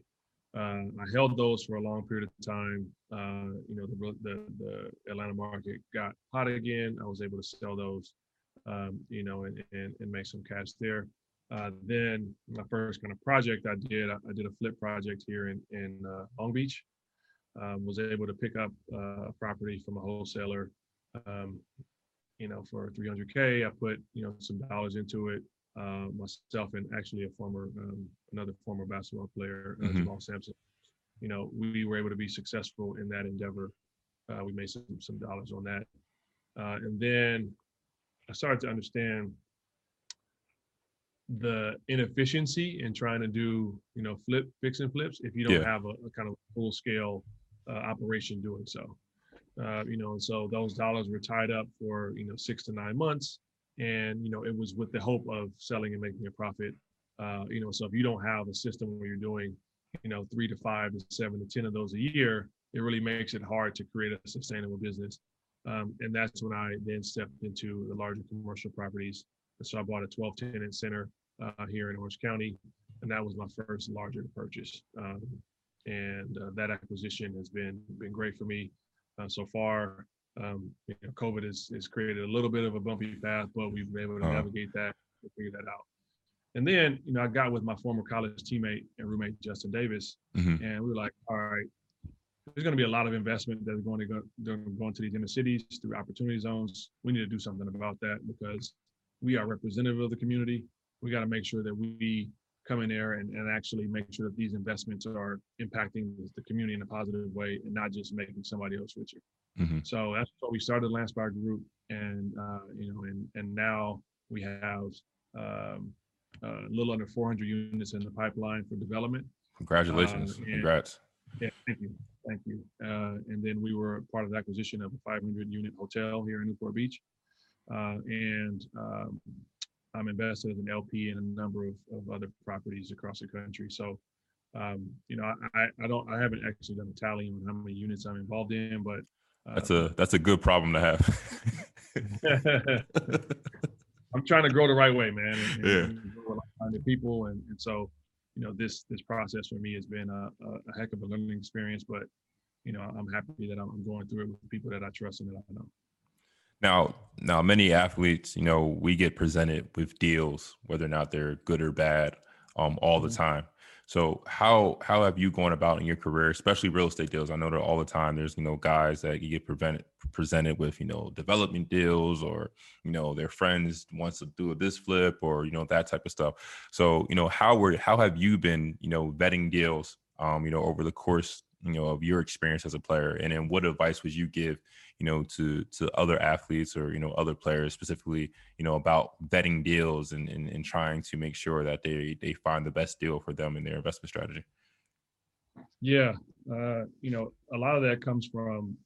B: Uh, I held those for a long period of time. Uh, you know, the, the, the Atlanta market got hot again. I was able to sell those, um, you know, and, and, and make some cash there. Uh, then my first kind of project I did, I, I did a flip project here in in uh, Long Beach. Um, was able to pick up uh, a property from a wholesaler, um, you know, for 300k. I put you know some dollars into it uh, myself and actually a former um, another former basketball player, uh, mm-hmm. Jamal Sampson. You know, we were able to be successful in that endeavor. Uh, we made some some dollars on that, uh, and then I started to understand the inefficiency in trying to do you know flip fix and flips if you don't yeah. have a, a, kind of full scale uh, operation doing so. Uh, you know, and so those dollars were tied up for you know six to nine months and you know it was with the hope of selling and making a profit. Uh, you know so if you don't have a system where you're doing you know three to five to seven to ten of those a year it really makes it hard to create a sustainable business. Um, and that's when i then stepped into the larger commercial properties. So i bought a 12 tenant center uh, here in orange county and that was my first larger purchase. Um, and uh, that acquisition has been been great for me uh, so far um, you know, COVID has, has created a little bit of a bumpy path, but we've been able to uh-huh. navigate that and figure that out. And then, you know, I got with my former college teammate and roommate Justin Davis, mm-hmm. and we were like, all right, there's going to be a lot of investment that's going to go going into these inner cities through opportunity zones. We need to do something about that because we are representative of the community. we got to make sure that we come in there and, and actually make sure that these investments are impacting the community in a positive way and not just making somebody else richer. Mm-hmm. So that's what we started Landspire Group, and uh, you know, and and now we have um, a little under 400 units in the pipeline for development.
A: Congratulations! Uh, Congrats.
B: Yeah, thank you, thank you. Uh, and then we were part of the acquisition of a 500 unit hotel here in Newport Beach, uh, and um, I'm invested as an LP in a number of, of other properties across the country. So, um, you know, I, I don't, I haven't actually done a tally on how many units I'm involved in, but
A: that's a that's a good problem to have.
B: I'm trying to grow the right way, man. And, yeah. And people, and, and so, you know, this this process for me has been a, a heck of a learning experience. But, you know, I'm happy that I'm going through it with people that I trust and that I know.
A: Now, now many athletes, you know, we get presented with deals, whether or not they're good or bad, um, all the mm-hmm. time. So how how have you gone about in your career, especially real estate deals? I know that all the time there's you know guys that you get prevented presented with you know development deals or you know their friends wants to do a this flip or you know that type of stuff. So you know how were how have you been you know vetting deals um you know over the course you know of your experience as a player and then what advice would you give you know to to other athletes or you know other players specifically you know about vetting deals and, and, and trying to make sure that they they find the best deal for them in their investment strategy
B: yeah uh, you know a lot of that comes from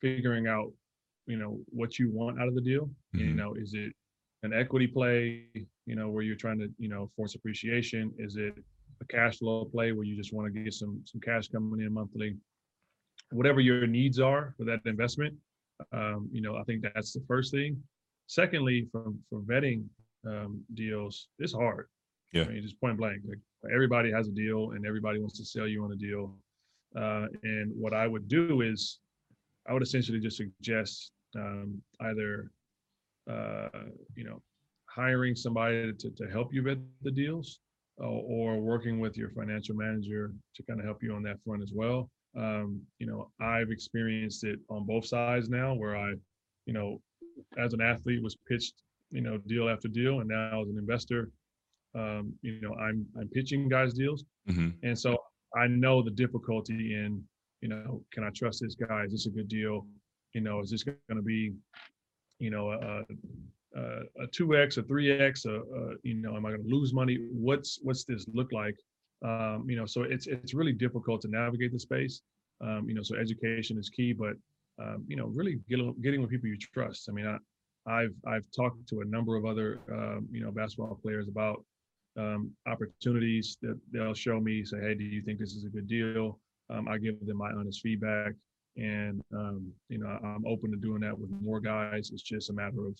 B: figuring out you know what you want out of the deal mm-hmm. you know is it an equity play you know where you're trying to you know force appreciation is it a cash flow play where you just want to get some some cash coming in monthly. Whatever your needs are for that investment, um, you know, I think that's the first thing. Secondly, from for vetting um, deals, it's hard. Yeah, I mean, just point blank. Like everybody has a deal, and everybody wants to sell you on a deal. Uh, and what I would do is, I would essentially just suggest um, either, uh, you know, hiring somebody to, to help you vet the deals uh, or working with your financial manager to kind of help you on that front as well. Um, you know, I've experienced it on both sides now where I, you know, as an athlete was pitched, you know, deal after deal. And now as an investor, um, you know, I'm, I'm pitching guys deals. Mm-hmm. And so I know the difficulty in, you know, can I trust this guy? Is this a good deal? You know, is this going to be, you know, a, a two x, a three x, a, a, you know, am I going to lose money? What's what's this look like? Um, you know, so it's it's really difficult to navigate the space. Um, you know, so education is key, but um, you know, really getting getting with people you trust. I mean, I, I've I've talked to a number of other um, you know basketball players about um, opportunities that they'll show me. Say, hey, do you think this is a good deal? Um, I give them my honest feedback, and you know, I'm open to doing that with more guys. It's just a matter of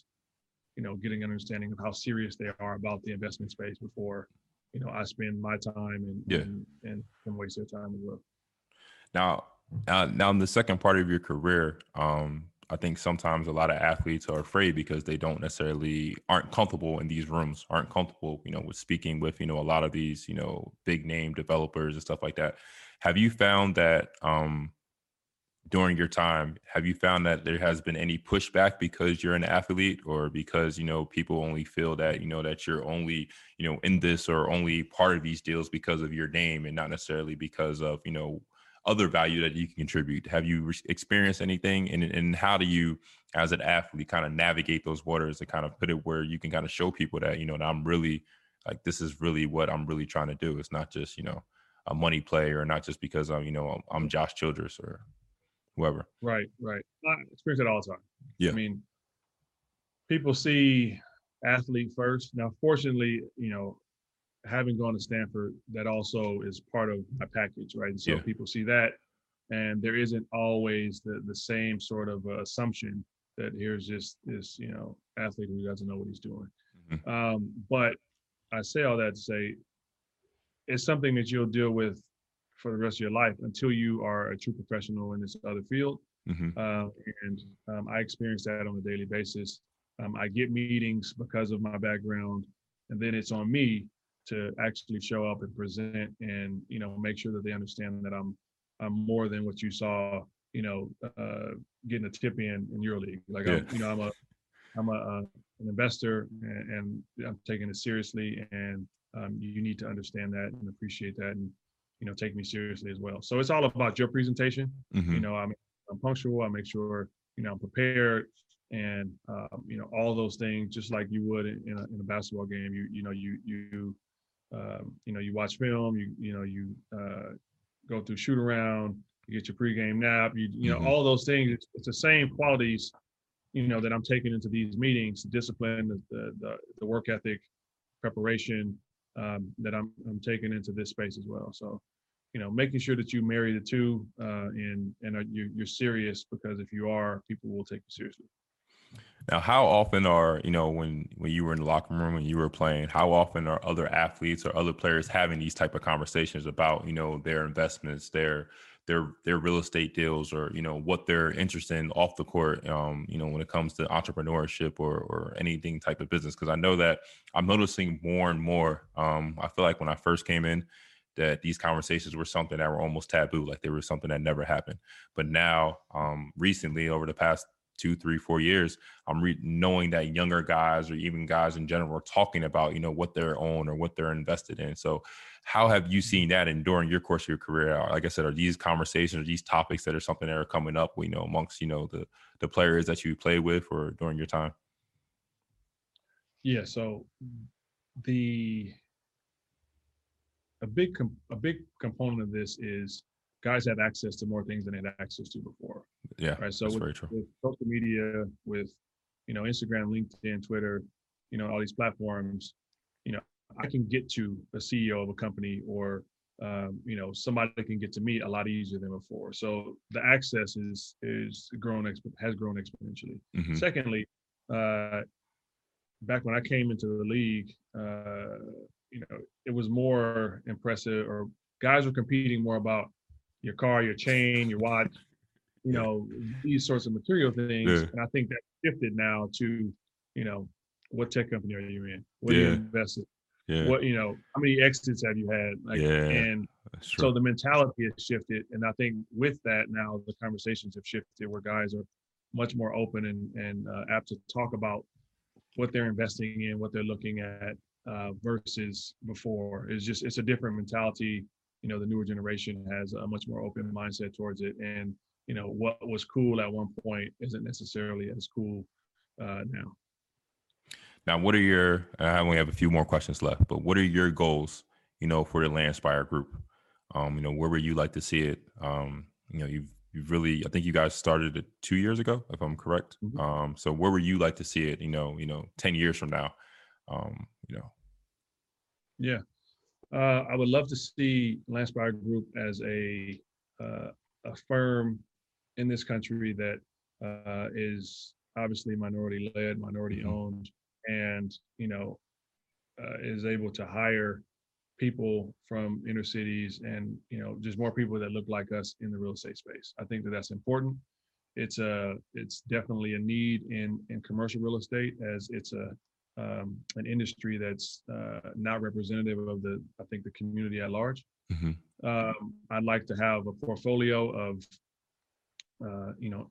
B: you know, getting an understanding of how serious they are about the investment space before, you know, I spend my time and yeah. and, and, and waste their time as well.
A: Now, uh, now in the second part of your career, um, I think sometimes a lot of athletes are afraid because they don't necessarily aren't comfortable in these rooms, aren't comfortable, you know, with speaking with, you know, a lot of these, you know, big name developers and stuff like that. Have you found that um during your time have you found that there has been any pushback because you're an athlete or because you know people only feel that you know that you're only you know in this or only part of these deals because of your name and not necessarily because of you know other value that you can contribute? Have you re- experienced anything? And, and how do you as an athlete kind of navigate those waters and kind of put it where you can kind of show people that you know that i'm really like this is really what i'm really trying to do. It's not just you know a money play or not just because i'm you know i'm, I'm Josh Childress or whoever.
B: Right, right. I experience it all the time. Yeah. I mean, people see athlete first. Now, fortunately, you know, having gone to Stanford, that also is part of my package, right? And so yeah. people see that, and there isn't always the the same sort of uh, assumption that here's just this, you know, athlete who doesn't know what he's doing. Mm-hmm. Um, but I say all that to say it's something that you'll deal with for the rest of your life until you are a true professional in this other field. Mm-hmm. Uh, and um, I experience that on a daily basis. Um, I get meetings because of my background, and then it's on me to actually show up and present and you know make sure that they understand that I'm I'm more than what you saw. You know, uh, getting a tip in in EuroLeague. Like yeah. I'm, you know, I'm a I'm a, an investor and, and, I'm taking it seriously. And um, you need to understand that and appreciate that, and you know, take me seriously as well. So it's all about your presentation. Mm-hmm. You know, I'm, I'm punctual. I make sure you know I'm prepared, and um, you know all those things, just like you would in, in, a, in a basketball game. You you know you you um, you know you watch film. You you know you uh, go through shoot around. You get your pregame nap. You you know mm-hmm. all those things. It's, it's the same qualities you know that I'm taking into these meetings, discipline, the the, the work ethic, preparation um, that I'm I'm taking into this space as well. So, you know, making sure that you marry the two uh, and and are, you, you're serious because if you are, people will take you seriously.
A: Now, how often are you know when when you were in the locker room and you were playing? How often are other athletes or other players having these type of conversations about you know their investments, their their their real estate deals or you know what they're interested in off the court um, you know when it comes to entrepreneurship or or anything type of business. Because i know that i'm noticing more and more um, i feel like when i first came in that these conversations were something that were almost taboo like they were something that never happened. But now um, recently over the past two, three, four years, I'm re- knowing that younger guys or even guys in general are talking about, you know, what they're own or what they're invested in. So how have you seen that and during your course of your career? Like I said, are these conversations or these topics that are something that are coming up, you know, amongst, you know, the the players that you play with or during your time?
B: Yeah, so the a big com- a big component of this is guys have access to more things than they had access to before.
A: Yeah, right. So
B: with, with, social media, with you know Instagram, LinkedIn, Twitter, you know all these platforms, you know I can get to a CEO of a company or um, you know somebody can get to me a lot easier than before. So the access is is grown exp- has grown exponentially. Mm-hmm. Secondly, uh, back when I came into the league, uh, you know it was more impressive, or guys were competing more about your car, your chain, your watch, you know, these sorts of material things. Yeah. And I think that shifted now to, you know, what tech company are you in? What yeah. do you invest in? Yeah. What you know, how many exits have you had? Like, yeah, and so the mentality has shifted, and I think with that now the conversations have shifted where guys are much more open and and uh, apt to talk about what they're investing in, what they're looking at uh, versus before. It's just it's a different mentality. You know, the newer generation has a much more open mindset towards it, and you know what was cool at one point isn't necessarily as cool uh, now.
A: Now, what are your? I only have a few more questions left, but what are your goals? You know, for the Landspire Group. Um, you know, where would you like to see it? Um, you know, you've you've really. I think you guys started it two years ago, if I'm correct. Mm-hmm. Um, so where would you like to see it? You know, you know, ten years from now. Um, you know.
B: Yeah, uh, I would love to see Landspire Group as a uh, a firm in this country that uh, is obviously minority led, minority mm-hmm. owned, and you know uh, is able to hire people from inner cities and you know just more people that look like us in the real estate space i think that that's important it's a it's definitely a need in in commercial real estate as it's a um, an industry that's uh, not representative of the i think the community at large mm-hmm. um, i'd like to have a portfolio of uh, you know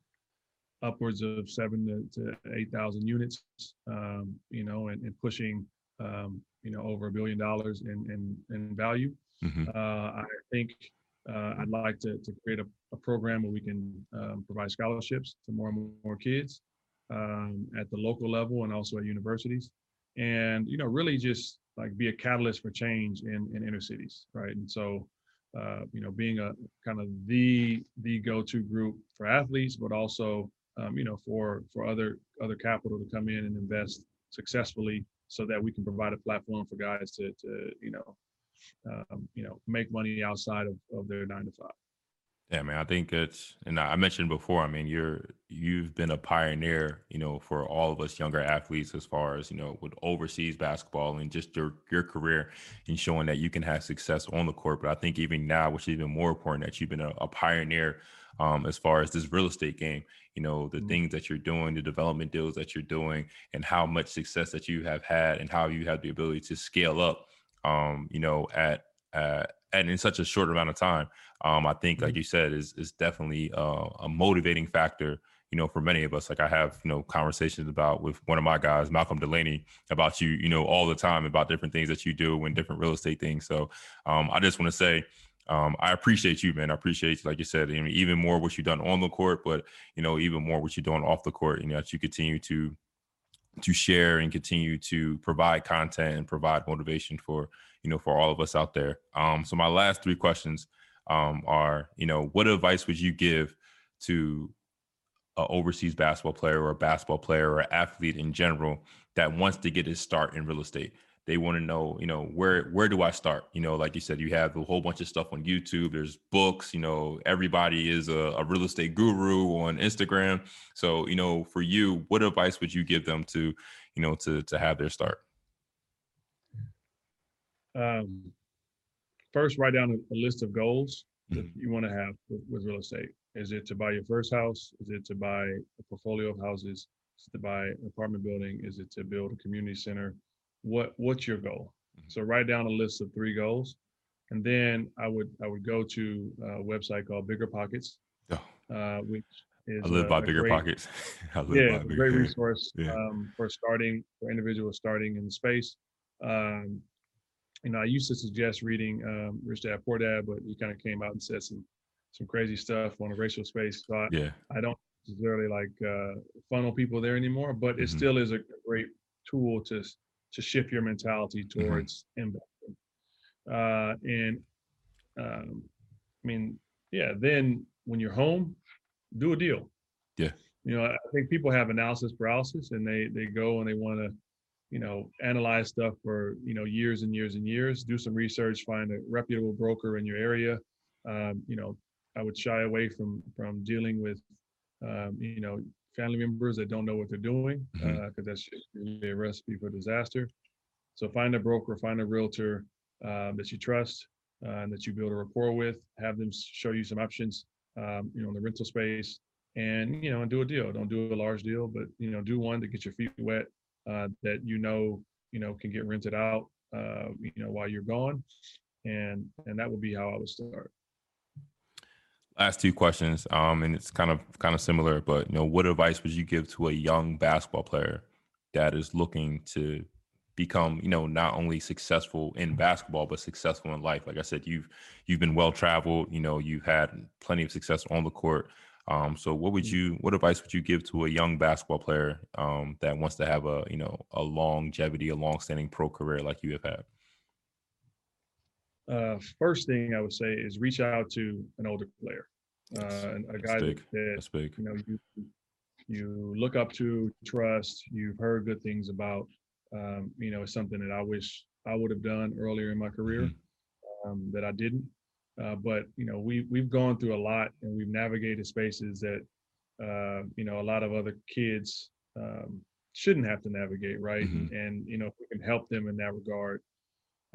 B: upwards of seven to, to eight thousand units, um, you know, and, and pushing, um, you know, over a billion dollars in in, in value. Mm-hmm. Uh, I think uh, I'd like to, to create a, a program where we can um, provide scholarships to more and more kids um, at the local level and also at universities, and you know, really just like be a catalyst for change in, in inner cities, right? And so, uh, you know, being a kind of the the go-to group for athletes, but also um, you know, for for other other capital to come in and invest successfully, so that we can provide a platform for guys to to you know, um, you know, make money outside of, of their nine to five.
A: Yeah, man. I think it's, and I mentioned before. I mean, you're you've been a pioneer, you know, for all of us younger athletes, as far as you know, with overseas basketball and just your your career, and showing that you can have success on the court. But I think even now, which is even more important, that you've been a, a pioneer um, as far as this real estate game. You know, the mm-hmm. things that you're doing, the development deals that you're doing, and how much success that you have had, and how you have the ability to scale up. Um, you know, at uh, and in such a short amount of time, um, I think, like mm-hmm. you said, is is definitely uh, a motivating factor. you know, for many of us, like I have, you know, conversations about with one of my guys, Malcolm Delaney, about you, you know, all the time about different things that you do and different real estate things. So um, I just want to say, um, I appreciate you, man. I appreciate, like you said, even more what you've done on the court, but you know, even more what you're doing off the court. You know, that you continue to to share and continue to provide content and provide motivation for you know for all of us out there. Um, so my last three questions um, are, you know, what advice would you give to an overseas basketball player or a basketball player or athlete in general that wants to get his start in real estate? They want to know, you know, where where do I start? You know, like you said, you have a whole bunch of stuff on YouTube. There's books. You know, everybody is a, a real estate guru on Instagram. So, you know, for you, what advice would you give them to, you know, to to have their start?
B: Um, first, write down a, a list of goals mm-hmm. that you want to have with, with real estate. Is it to buy your first house? Is it to buy a portfolio of houses? Is it to buy an apartment building? Is it to build a community center? what what's your goal mm-hmm. so write down a list of three goals and then i would i would go to a website called BiggerPockets oh. uh, which is
A: I live by bigger great, pockets.
B: I live yeah, by bigger great resource yeah. um, for starting for individuals starting in the space. Um, you know, I used to suggest reading um, Rich Dad Poor Dad, but he kind of came out and said some some crazy stuff on the racial space. So I, yeah. I don't necessarily like uh, funnel people there anymore, but it mm-hmm. still is a great tool to to shift your mentality mm-hmm. towards mm-hmm. investing. Uh, and um, I mean, yeah, then when you're home, do a deal.
A: Yeah.
B: You know, I think people have analysis paralysis and they they go and they want to, you know, analyze stuff for, you know, years and years and years, do some research, find a reputable broker in your area. Um, you know, I would shy away from from dealing with um, you know, family members that don't know what they're doing because mm-hmm. uh, that's really a recipe for disaster. So find a broker, find a realtor uh, that you trust uh, and that you build a rapport with. Have them show you some options, um, you know, in the rental space, and you know, and do a deal. Don't do a large deal, but you know, do one to get your feet wet uh, that you know, you know, can get rented out, uh, you know, while you're gone, and and that would be how I would start.
A: Last two questions um and it's kind of kind of similar but you know what advice would you give to a young basketball player that is looking to become you know not only successful in basketball but successful in life? Like i said you've you've been well traveled you know you've had plenty of success on the court um so what would mm. you what advice would you give to a young basketball player um that wants to have a you know a longevity a long-standing pro career like you have had
B: uh, first thing I would say is reach out to an older player, uh, a guy that, you know you you look up to, trust, you've heard good things about. Um, you know, it's something that I wish I would have done earlier in my career mm-hmm. um, that I didn't. Uh, but you know, we we've gone through a lot and we've navigated spaces that uh, you know a lot of other kids um, shouldn't have to navigate, right? Mm-hmm. And you know, if we can help them in that regard,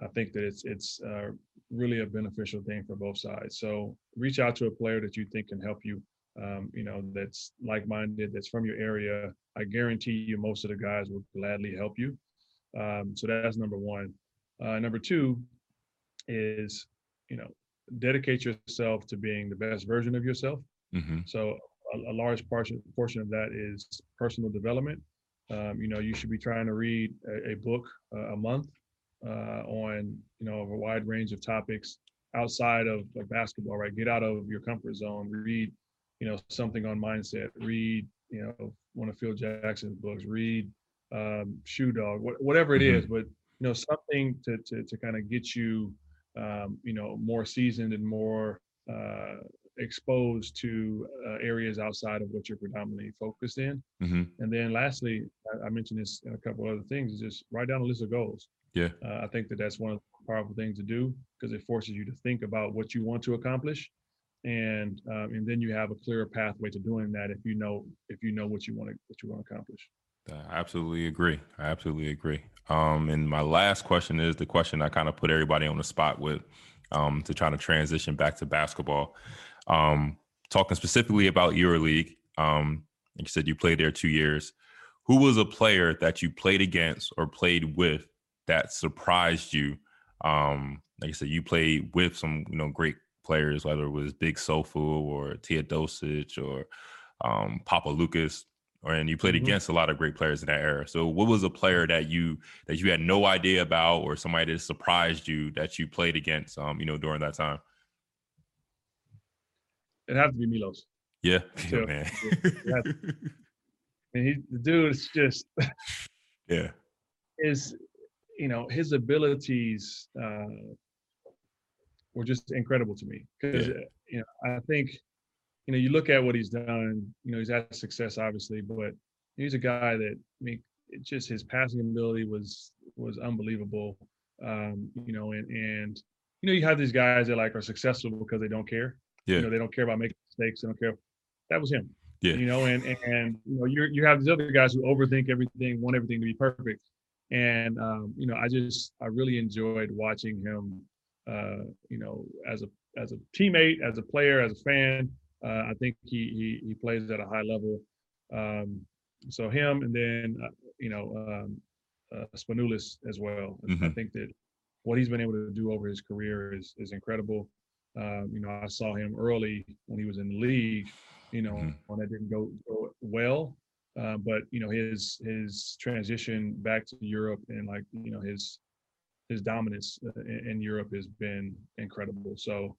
B: I think that it's it's uh, really a beneficial thing for both sides. So reach out to a player that you think can help you. Um, you know, that's like-minded, that's from your area. I guarantee you, most of the guys will gladly help you. Um, so that's number one. Uh, number two is, you know, dedicate yourself to being the best version of yourself. Mm-hmm. So a, a, large portion portion of that is personal development. Um, you know, you should be trying to read a, a book uh, a month uh, on you know a wide range of topics outside of like basketball. Right, get out of your comfort zone. Read, you know, something on mindset. Read, you know, one of Phil Jackson's books. Read um, Shoe Dog, wh- whatever it mm-hmm. is, but you know, something to to to kind of get you, um, you know, more seasoned and more uh, exposed to uh, areas outside of what you're predominantly focused in. Mm-hmm. And then lastly, I, I, mentioned this in a couple other things, is just write down a list of goals.
A: Yeah.
B: Uh, I think that that's one of the powerful things to do because it forces you to think about what you want to accomplish. And um, and then you have a clearer pathway to doing that if you know if you know what you want to what you want to accomplish.
A: I absolutely agree. I absolutely agree. Um, and my last question is the question I kind of put everybody on the spot with um, to try to transition back to basketball. Um, talking specifically about EuroLeague, um, like you said, you played there two years. Who was a player that you played against or played with that surprised you? Um, like I said, you played with some, you know, great players, whether it was Big Sofo or Teodosic or um, Papaloukas, or and you played
B: Mhm.
A: against a lot of great players in that era. So, what was a player that you that you had no idea about, or somebody that surprised you that you played against, um, you know, during that time?
B: It had to be Milos.
A: Yeah,
B: Yeah,
A: man.
B: yeah. And he, the dude is just
A: yeah,
B: Is you know, his abilities uh, were just incredible to me. Because
A: Yeah.
B: you know, I think, you know, you look at what he's done. You know, he's had success, obviously, but he's a guy that I mean, it just his passing ability was was unbelievable. Um, you know, and and you know, you have these guys that like are successful because they don't care.
A: yeah,
B: You know, they don't care about making mistakes. They don't care. That was him.
A: Yeah.
B: You know, and and you know, you you have these other guys who overthink everything, want everything to be perfect. And um, you know, I just I really enjoyed watching him. Uh, you know, as a as a teammate, as a player, as a fan. Uh, I think he he he plays at a high level. Um, so him, and then uh, you know, um, uh, Spanoulis as well. I
A: Mhm.
B: think that what he's been able to do over his career is is incredible. Um, you know, I saw him early when he was in the league. You know,
A: Mhm.
B: when that didn't go, go well, uh, but you know his his transition back to Europe and like you know his his dominance in, in Europe has been incredible. So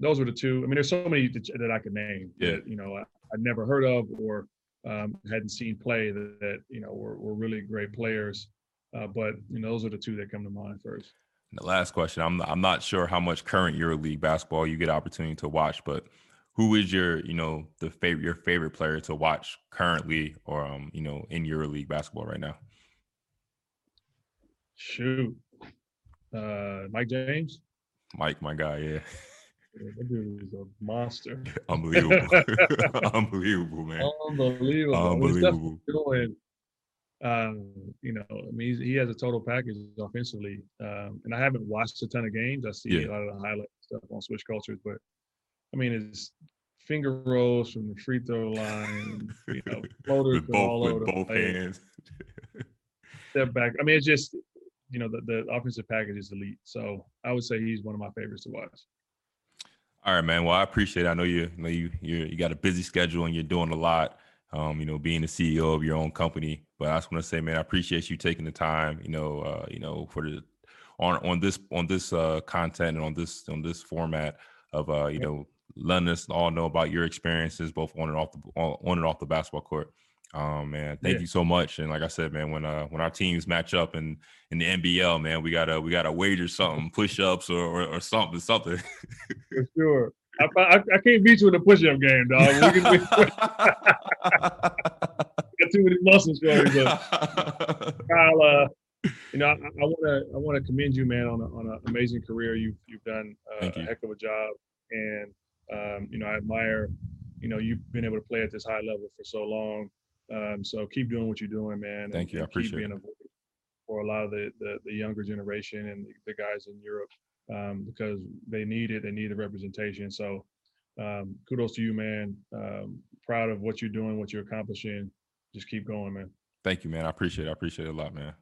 B: those were the two. I mean, there's so many that, I could name
A: Yeah.
B: that you know I, I'd never heard of or um, hadn't seen play that, that you know were, were really great players. Uh, but you know, those are the two that come to mind first.
A: The last question. I'm I'm not sure how much current EuroLeague basketball you get opportunity to watch, but who is your you know the favorite your favorite player to watch currently or um you know in EuroLeague basketball right now?
B: Shoot, uh, Mike James.
A: Mike, my guy, Yeah,
B: That dude is a monster.
A: unbelievable, unbelievable, man,
B: Unbelievable.
A: Unbelievable.
B: doing, um, you know, I mean, he's, he has a total package offensively. Um, and I haven't watched a ton of games. I see
A: Yeah.
B: a lot of the highlight stuff on Switch Cultures, but I mean, his finger rolls from the free throw line, you know, floaters
A: both
B: all over
A: both
B: place,
A: hands.
B: step back. I mean, it's just, you know, the, the offensive package is elite. So I would say he's one of my favorites to watch.
A: All right, man. Well, I appreciate it. I know you, you know you you you got a busy schedule and you're doing a lot. Um, you know, being the CEO of your own company. But I just want to say, man, I appreciate you taking the time. You know, uh, you know, for the on on this on this uh, content and on this on this format of uh, you
B: Yeah.
A: know, letting us all know about your experiences both on and off the on and off the basketball court. Um, man, thank
B: Yeah.
A: you so much. And like I said, man, when uh when our teams match up in in the NBL, man, we gotta we gotta wager something, push ups or, or or something, something.
B: For sure. I, I, I can't beat you in a push-up game, dog. We can, we, got too many muscles for you, but Kyle, uh, you know, I want to I want to commend you, man, on a, on an amazing career. You've you've done uh,
A: Thank
B: a heck of a job, and um, you know, I admire, you know, you've been able to play at this high level for so long. Um, so keep doing what you're doing, man.
A: Thank
B: and,
A: you. I appreciate
B: it. for a lot of the, the, the younger generation and the, guys in Europe um, because they need it. They need the representation. So um, kudos to you, man. Um, proud of what you're doing, what you're accomplishing. Just keep going, man.
A: Thank you, man. I appreciate it. I appreciate it a lot, man.